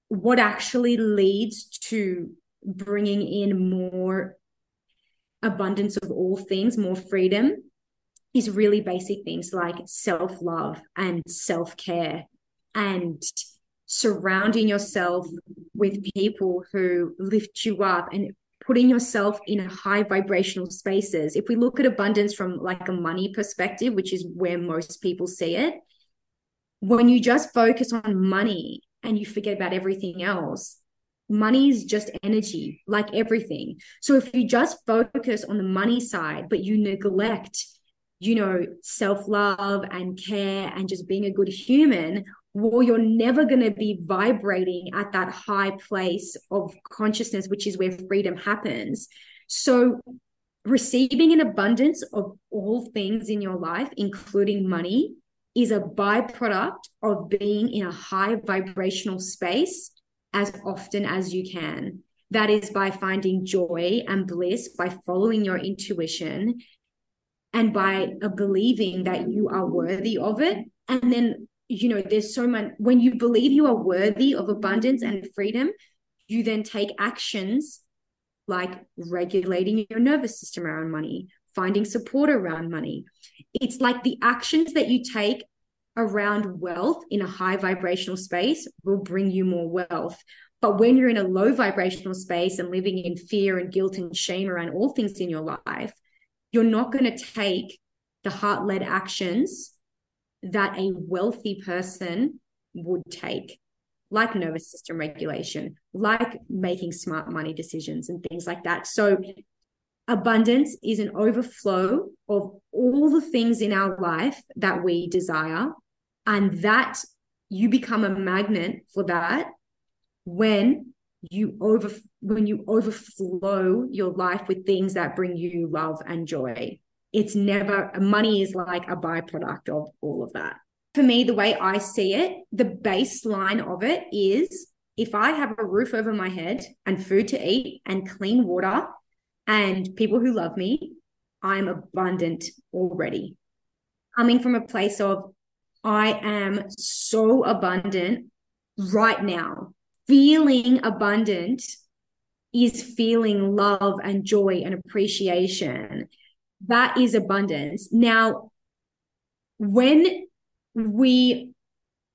what actually leads to bringing in more abundance of all things, more freedom, is really basic things like self love and self care and surrounding yourself with people who lift you up and putting yourself in high vibrational spaces. If we look at abundance from like a money perspective, which is where most people see it, when you just focus on money and you forget about everything else, money is just energy, like everything. So if you just focus on the money side, but you neglect you know, self love and care and just being a good human, well, you're never going to be vibrating at that high place of consciousness, which is where freedom happens. So, receiving an abundance of all things in your life, including money, is a byproduct of being in a high vibrational space as often as you can. That is by finding joy and bliss, by following your intuition, and by believing that you are worthy of it. And then you know there's so much when you believe you are worthy of abundance and freedom you then take actions like regulating your nervous system around money finding support around money. It's like the actions that you take around wealth in a high vibrational space will bring you more wealth. But when you're in a low vibrational space and living in fear and guilt and shame around all things in your life you're not going to take the heart led actions that a wealthy person would take, like nervous system regulation, like making smart money decisions and things like that. So, abundance is an overflow of all the things in our life that we desire. And that you become a magnet for that when you over when you overflow your life with things that bring you love and joy. It's never money is like a byproduct of all of that. For me the way i see it the baseline of it is if i have a roof over my head and food to eat and clean water and people who love me i'm abundant already. Coming from a place of i am so abundant right now feeling abundant is feeling love and joy and appreciation. That is abundance. Now, when we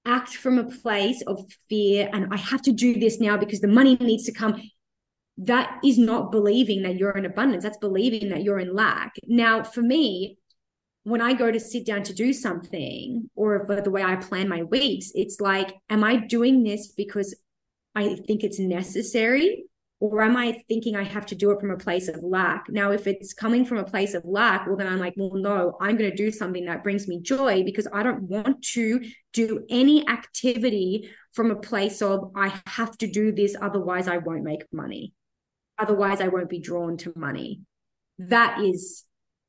act from a place of fear and I have to do this now because the money needs to come, that is not believing that you're in abundance. That's believing that you're in lack. Now, for me, when I go to sit down to do something or the way I plan my weeks, it's like, am I doing this because I think it's necessary? Or am I thinking I have to do it from a place of lack? Now, if it's coming from a place of lack, well, then I'm like, well, no, I'm going to do something that brings me joy because I don't want to do any activity from a place of, I have to do this, otherwise, I won't make money. Otherwise, I won't be drawn to money. That is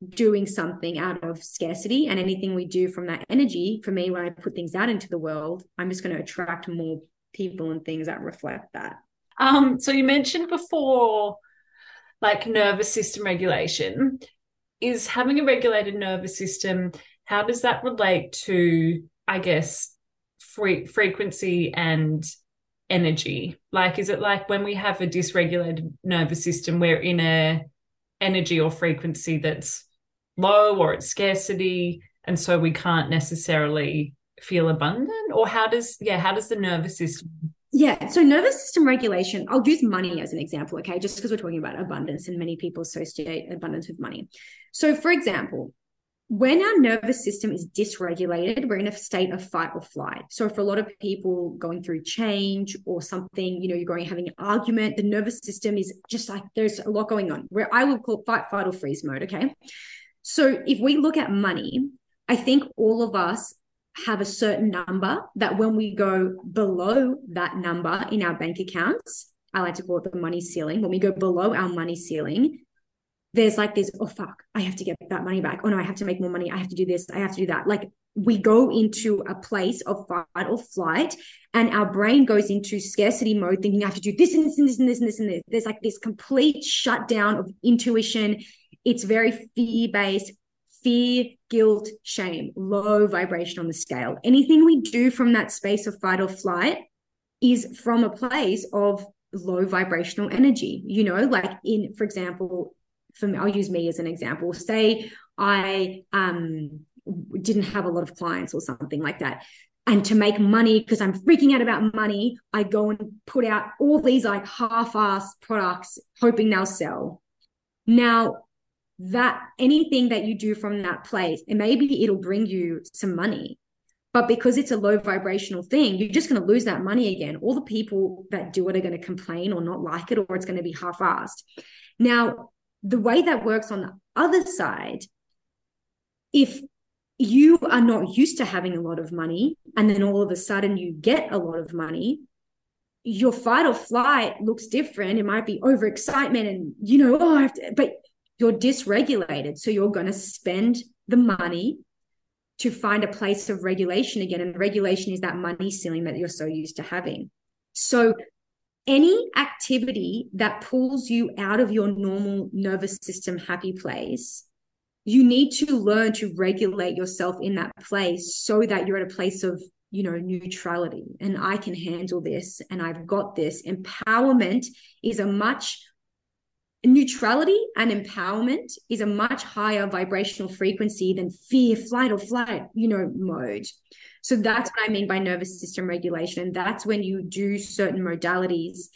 doing something out of scarcity and anything we do from that energy for me when i put things out into the world i'm just going to attract more people and things that reflect that. Um, so you mentioned before, like nervous system regulation. Is having a regulated nervous system how does that relate to, I guess, frequency and energy? Like, is it like when we have a dysregulated nervous system, we're in a energy or frequency that's low or it's scarcity, and so we can't necessarily feel abundant? Or how does yeah, how does the nervous system yeah. So nervous system regulation, I'll use money as an example, okay? Just because we're talking about abundance and many people associate abundance with money. So, for example, when our nervous system is dysregulated, we're in a state of fight or flight. So, for a lot of people going through change or something, you know, you're going having an argument, the nervous system is just like there's a lot going on where I would call fight, fight, or freeze mode. Okay. So, if we look at money, I think all of us have a certain number that when we go below that number in our bank accounts, I like to call it the money ceiling. When we go below our money ceiling, there's like this, oh fuck, I have to get that money back. Oh no, I have to make more money. I have to do this. I have to do that. Like we go into a place of fight or flight, and our brain goes into scarcity mode, thinking I have to do this and this and this and this and this and this. There's like this complete shutdown of intuition. It's very fear based, fear, guilt, shame, low vibration on the scale. Anything we do from that space of fight or flight is from a place of low vibrational energy. You know, like in, for example, for me, I'll use me as an example. Say I um didn't have a lot of clients or something like that. And to make money, because I'm freaking out about money, I go and put out all these like half-ass products, hoping they'll sell. Now, that anything that you do from that place, and maybe it'll bring you some money. But because it's a low vibrational thing, you're just going to lose that money again. All the people that do it are going to complain or not like it, or it's going to be half assed. Now, the way that works on the other side, if you are not used to having a lot of money, and then all of a sudden you get a lot of money, your fight or flight looks different. It might be overexcitement and, you know, oh, I have to, but you're dysregulated. So you're going to spend the money to find a place of regulation again. And regulation is that money ceiling that you're so used to having. So any activity that pulls you out of your normal nervous system happy place, you need to learn to regulate yourself in that place so that you're at a place of you know neutrality and i can handle this and i've got this empowerment is a much neutrality and empowerment is a much higher vibrational frequency than fear, flight, or flight, you know, mode. So that's what I mean by nervous system regulation. That's when you do certain modalities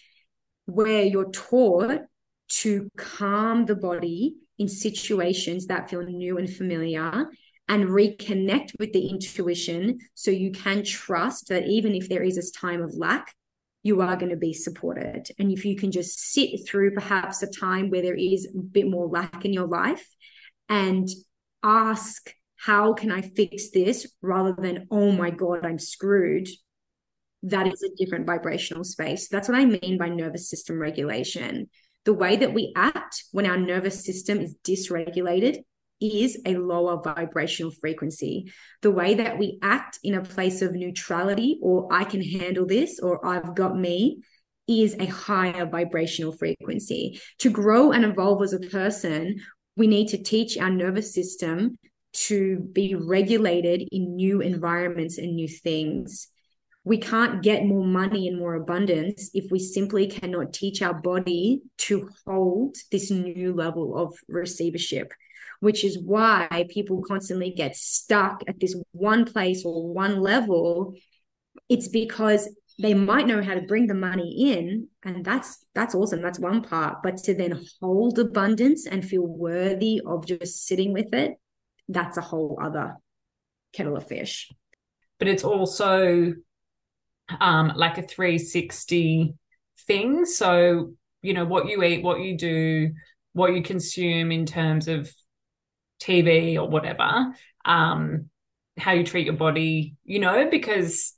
where you're taught to calm the body in situations that feel new and familiar and reconnect with the intuition so you can trust that even if there is this time of lack you are going to be supported. And if you can just sit through perhaps a time where there is a bit more lack in your life and ask, how can I fix this rather than, oh my God, I'm screwed. That is a different vibrational space. That's what I mean by nervous system regulation. The way that we act when our nervous system is dysregulated is a lower vibrational frequency. The way that we act in a place of neutrality, or I can handle this, or I've got me, is a higher vibrational frequency. To grow and evolve as a person, we need to teach our nervous system to be regulated in new environments and new things. We can't get more money and more abundance if we simply cannot teach our body to hold this new level of receivership which is why people constantly get stuck at this one place or one level. It's because they might know how to bring the money in and that's that's awesome. That's one part. But to then hold abundance and feel worthy of just sitting with it that's a whole other kettle of fish. But it's also um like a 360 thing. So you know what you eat what you do what you consume in terms of TV or whatever, um, how you treat your body, you know, because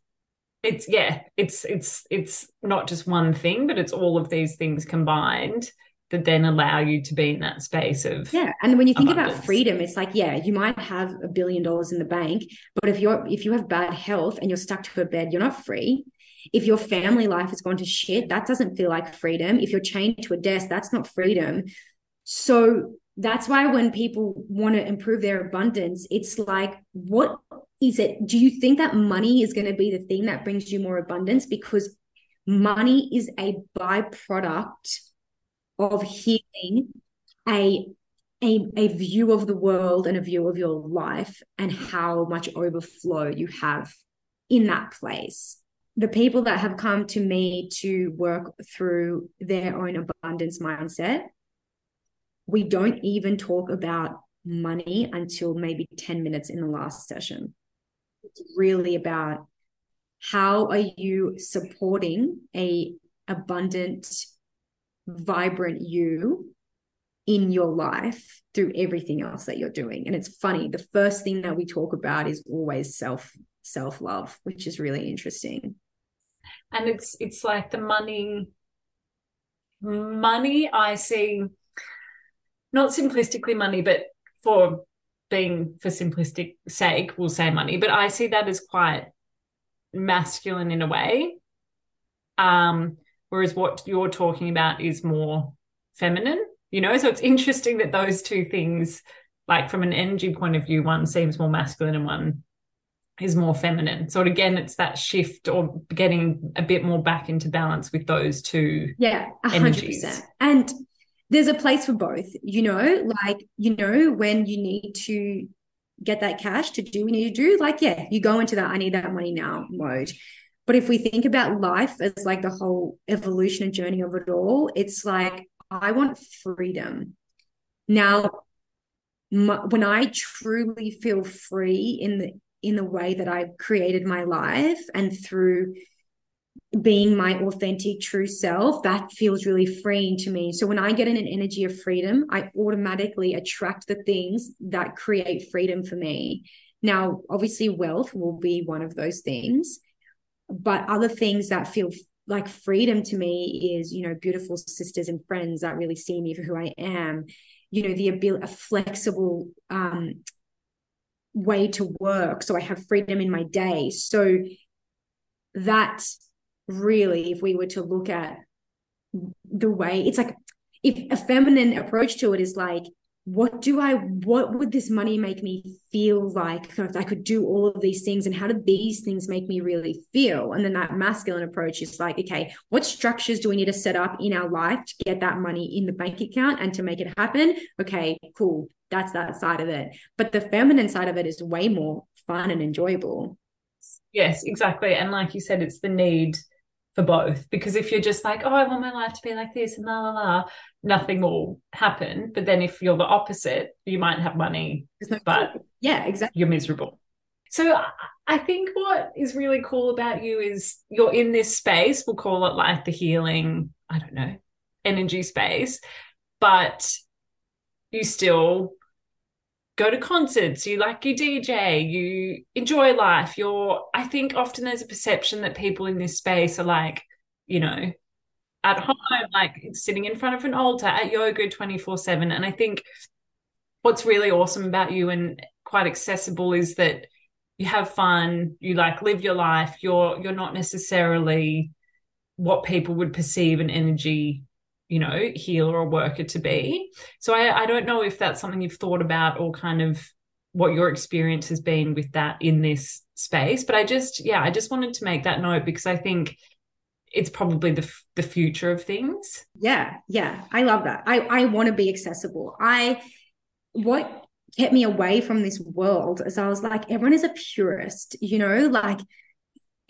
it's yeah, it's it's it's not just one thing, but it's all of these things combined that then allow you to be in that space of yeah and when you think abundance. about freedom it's like yeah you might have a billion dollars in the bank but if you're if you have bad health and you're stuck to a bed you're not free. If your family life has gone to shit that doesn't feel like freedom. If you're chained to a desk that's not freedom. So that's why when people want to improve their abundance, it's like, what is it? Do you think that money is going to be the thing that brings you more abundance? Because money is a byproduct of healing a a, a view of the world and a view of your life and how much overflow you have in that place. The people that have come to me to work through their own abundance mindset, we don't even talk about money until maybe 10 minutes in the last session. It's really about how are you supporting a abundant vibrant you in your life through everything else that you're doing and it's funny the first thing that we talk about is always self self love which is really interesting and it's it's like the money money i see not simplistically money but for being for simplistic sake we'll say money. But i see that as quite masculine in a way. Um whereas what you're talking about is more feminine you know? So it's interesting that those two things like from an energy point of view one seems more masculine and one is more feminine. So again it's that shift or getting a bit more back into balance with those two yeah 100% energies. and there's a place for both you know like you know when you need to get that cash to do what you need to do like yeah you go into that i need that money now mode but if we think about life as like the whole evolution and journey of it all it's like I want freedom. Now, my, when I truly feel free in the in the way that I've created my life and through being my authentic true self that feels really freeing to me. So when i get in an energy of freedom i automatically attract the things that create freedom for me. Now obviously wealth will be one of those things but other things that feel like freedom to me is you know beautiful sisters and friends that really see me for who i am. You know the ability a flexible um way to work. So i have freedom in my day. So that really if we were to look at the way it's like if a feminine approach to it is like what do I, what would this money make me feel like if I could do all of these things? And how do these things make me really feel? And then that masculine approach is like, okay, what structures do we need to set up in our life to get that money in the bank account and to make it happen? Okay, cool. That's that side of it. But the feminine side of it is way more fun and enjoyable. Yes, exactly. And like you said, it's the need for both because if you're just like oh i want my life to be like this and la la la nothing will happen. But then if you're the opposite you might have money no but yeah exactly. you're miserable. So i think what is really cool about you is you're in this space we'll call it like the healing i don't know energy space but you still go to concerts, you like your DJ, you enjoy life. You're, I think often there's a perception that people in this space are like, you know, at home, like sitting in front of an altar at yoga 24 7. And I think what's really awesome about you and quite accessible is that you have fun, you like live your life, you're you're not necessarily what people would perceive an energy you know, healer or worker to be. So I, I don't know if that's something you've thought about or kind of what your experience has been with that in this space. But I just, yeah, I just wanted to make that note because I think it's probably the the future of things. Yeah, yeah, I love that. I I want to be accessible. I what kept me away from this world is I was like, everyone is a purist, you know, like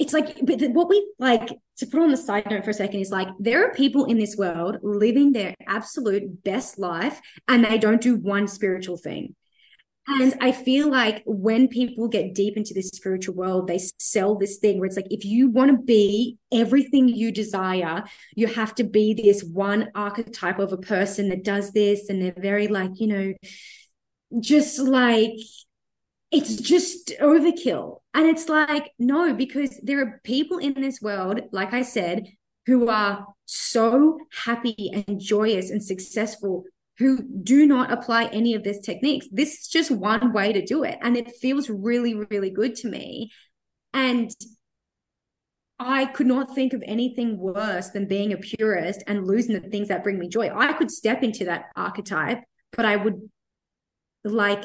it's like but what we like to put on the side note for a second is like there are people in this world living their absolute best life and they don't do one spiritual thing and I feel like when people get deep into this spiritual world, they sell this thing where it's like, if you want to be everything you desire, you have to be this one archetype of a person that does this. And they're very like, you know, just like it's just overkill. And it's like, no, because there are people in this world, like I said, who are so happy and joyous and successful who do not apply any of these techniques. This is just one way to do it. And it feels really, really good to me. And I could not think of anything worse than being a purist and losing the things that bring me joy. I could step into that archetype but I would like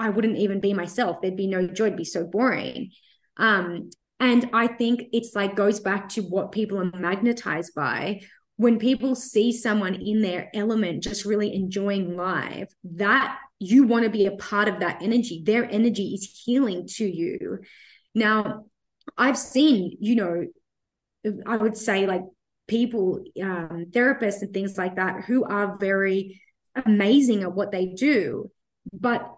I wouldn't even be myself. There'd be no joy. It'd be so boring. Um, and I think it's like goes back to what people are magnetized by. When people see someone in their element, just really enjoying life, that you want to be a part of that energy. Their energy is healing to you. Now, I've seen, you know, I would say like people, um, therapists and things like that, who are very amazing at what they do, but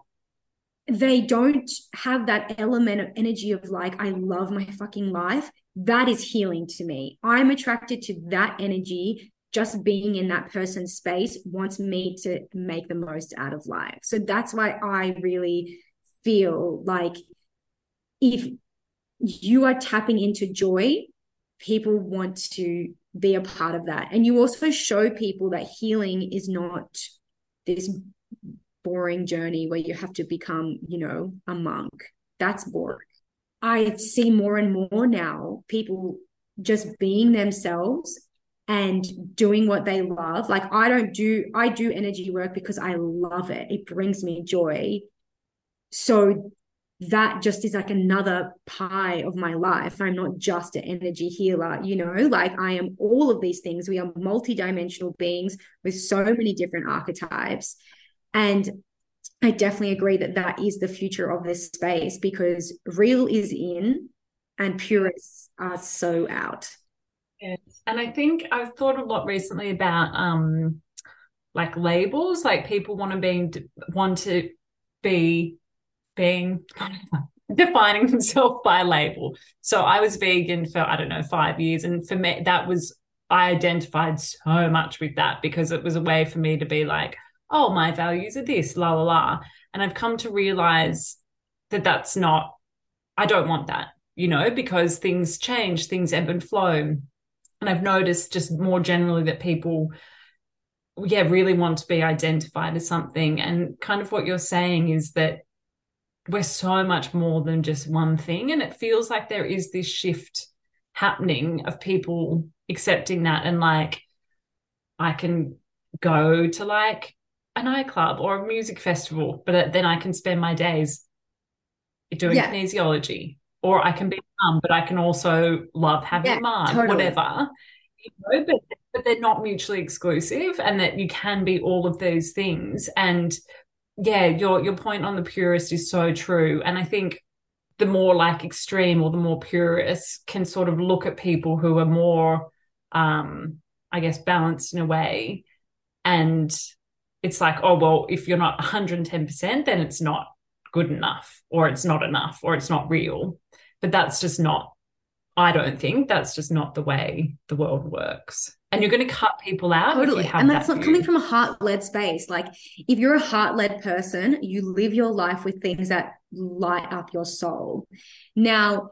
they don't have that element of energy of like, I love my fucking life. That is healing to me. I'm attracted to that energy. Just being in that person's space wants me to make the most out of life. So that's why I really feel like if you are tapping into joy, people want to be a part of that. And you also show people that healing is not this boring journey where you have to become, you know, a monk. That's boring. I see more and more now people just being themselves and doing what they love. Like I don't do I do energy work because I love it. It brings me joy. So that just is like another pie of my life. I'm not just an energy healer, you know, like I am all of these things. We are multidimensional beings with so many different archetypes. And I definitely agree that that is the future of this space because real is in and purists are so out. Yes. And I think I've thought a lot recently about um like labels, like people want to be want to be being defining themselves by label. So I was vegan for I don't know 5 years and for me that was I identified so much with that because it was a way for me to be like oh, my values are this, la, la, la. And I've come to realize that that's not, I don't want that, you know, because things change, things ebb and flow. And I've noticed just more generally that people, yeah, really want to be identified as something. And kind of what you're saying is that we're so much more than just one thing. And it feels like there is this shift happening of people accepting that and like, I can go to like a nightclub or a music festival, but then I can spend my days doing yeah. kinesiology. Or I can be mum, but I can also love having yeah, mum, totally. whatever. You know, but, but they're not mutually exclusive, and that you can be all of those things. And yeah, your your point on the purist is so true. And I think the more like extreme or the more purist can sort of look at people who are more um I guess balanced in a way and it's like, oh, well, if you're not 110%, then it's not good enough, or it's not enough, or it's not real. But that's just not, I don't think that's just not the way the world works. And you're going to cut people out. Totally. and that's that not coming from a heart led space. Like, if you're a heart led person, you live your life with things that light up your soul. Now,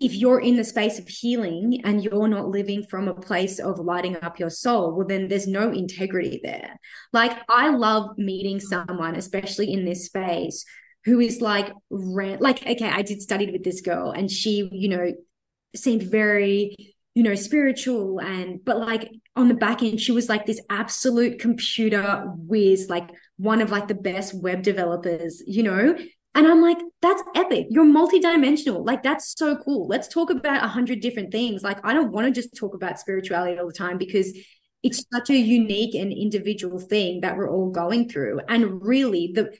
if you're in the space of healing and you're not living from a place of lighting up your soul, well, then there's no integrity there. Like, I love meeting someone, especially in this space, who is like, ran- like, okay, I did study with this girl and she, you know, seemed very, you know, spiritual and, but like on the back end, she was like this absolute computer whiz, like one of like the best web developers, you know, and I'm like, that's epic. You're multidimensional. Like, that's so cool. Let's talk about a hundred different things. Like, I don't want to just talk about spirituality all the time because it's such a unique and individual thing that we're all going through. And really the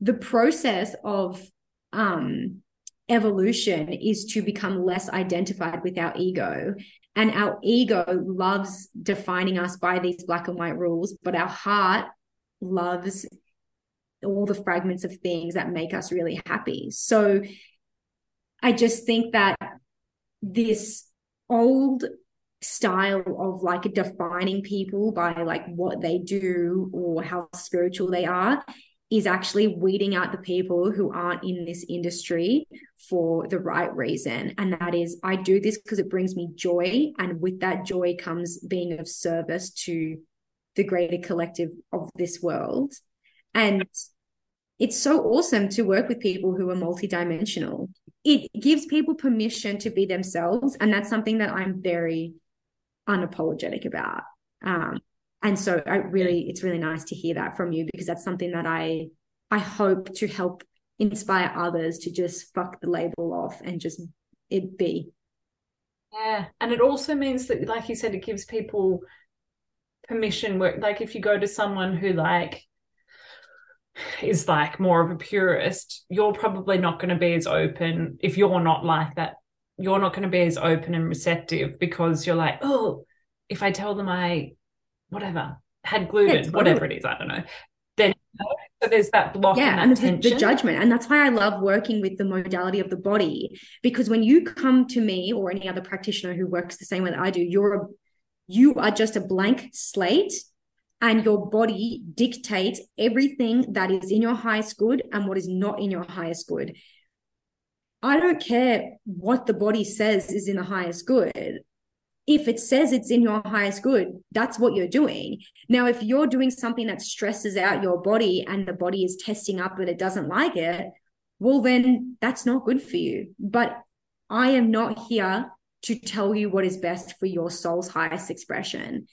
the process of um evolution is to become less identified with our ego. And our ego loves defining us by these black and white rules, but our heart loves all the fragments of things that make us really happy. So I just think that this old style of like defining people by like what they do or how spiritual they are is actually weeding out the people who aren't in this industry for the right reason. And that is, I do this because it brings me joy. And with that joy comes being of service to the greater collective of this world. And it's so awesome to work with people who are multidimensional. It gives people permission to be themselves. And that's something that I'm very unapologetic about. Um, and so I really it's really nice to hear that from you because that's something that I I hope to help inspire others to just fuck the label off and just it be. Yeah. And it also means that, like you said, it gives people permission work. Like if you go to someone who like is like more of a purist, you're probably not going to be as open if you're not like that. You're not going to be as open and receptive because you're like, oh, if I tell them I, whatever, had gluten, yeah, whatever it is, I don't know, then so there's that block yeah and, and the, the, judgment and that's why i love working with the modality of the body because when you come to me or any other practitioner who works the same way that i do you're a, you are just a blank slate and your body dictates everything that is in your highest good and what is not in your highest good i don't care what the body says is in the highest good if it says it's in your highest good, that's what you're doing. Now, if you're doing something that stresses out your body and the body is testing up that it doesn't like it, well, then that's not good for you. But I am not here to tell you what is best for your soul's highest expression.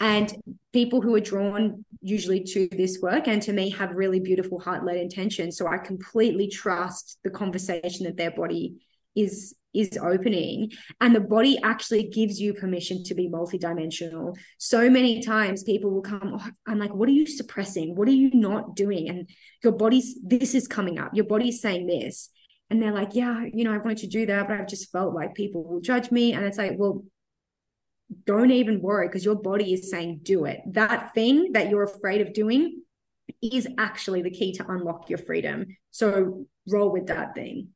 And people who are drawn usually to this work and to me have really beautiful heart led intentions. So I completely trust the conversation that their body is is opening. And the body actually gives you permission to be multidimensional. So many times people will come oh, i'm like what are you suppressing? What are you not doing? And your body's this is coming up. Your body's saying this. And they're like yeah you know i wanted to do that but i've just felt like people will judge me. And it's like well don't even worry because your body is saying do it. That thing that you're afraid of doing is actually the key to unlock your freedom. So roll with that thing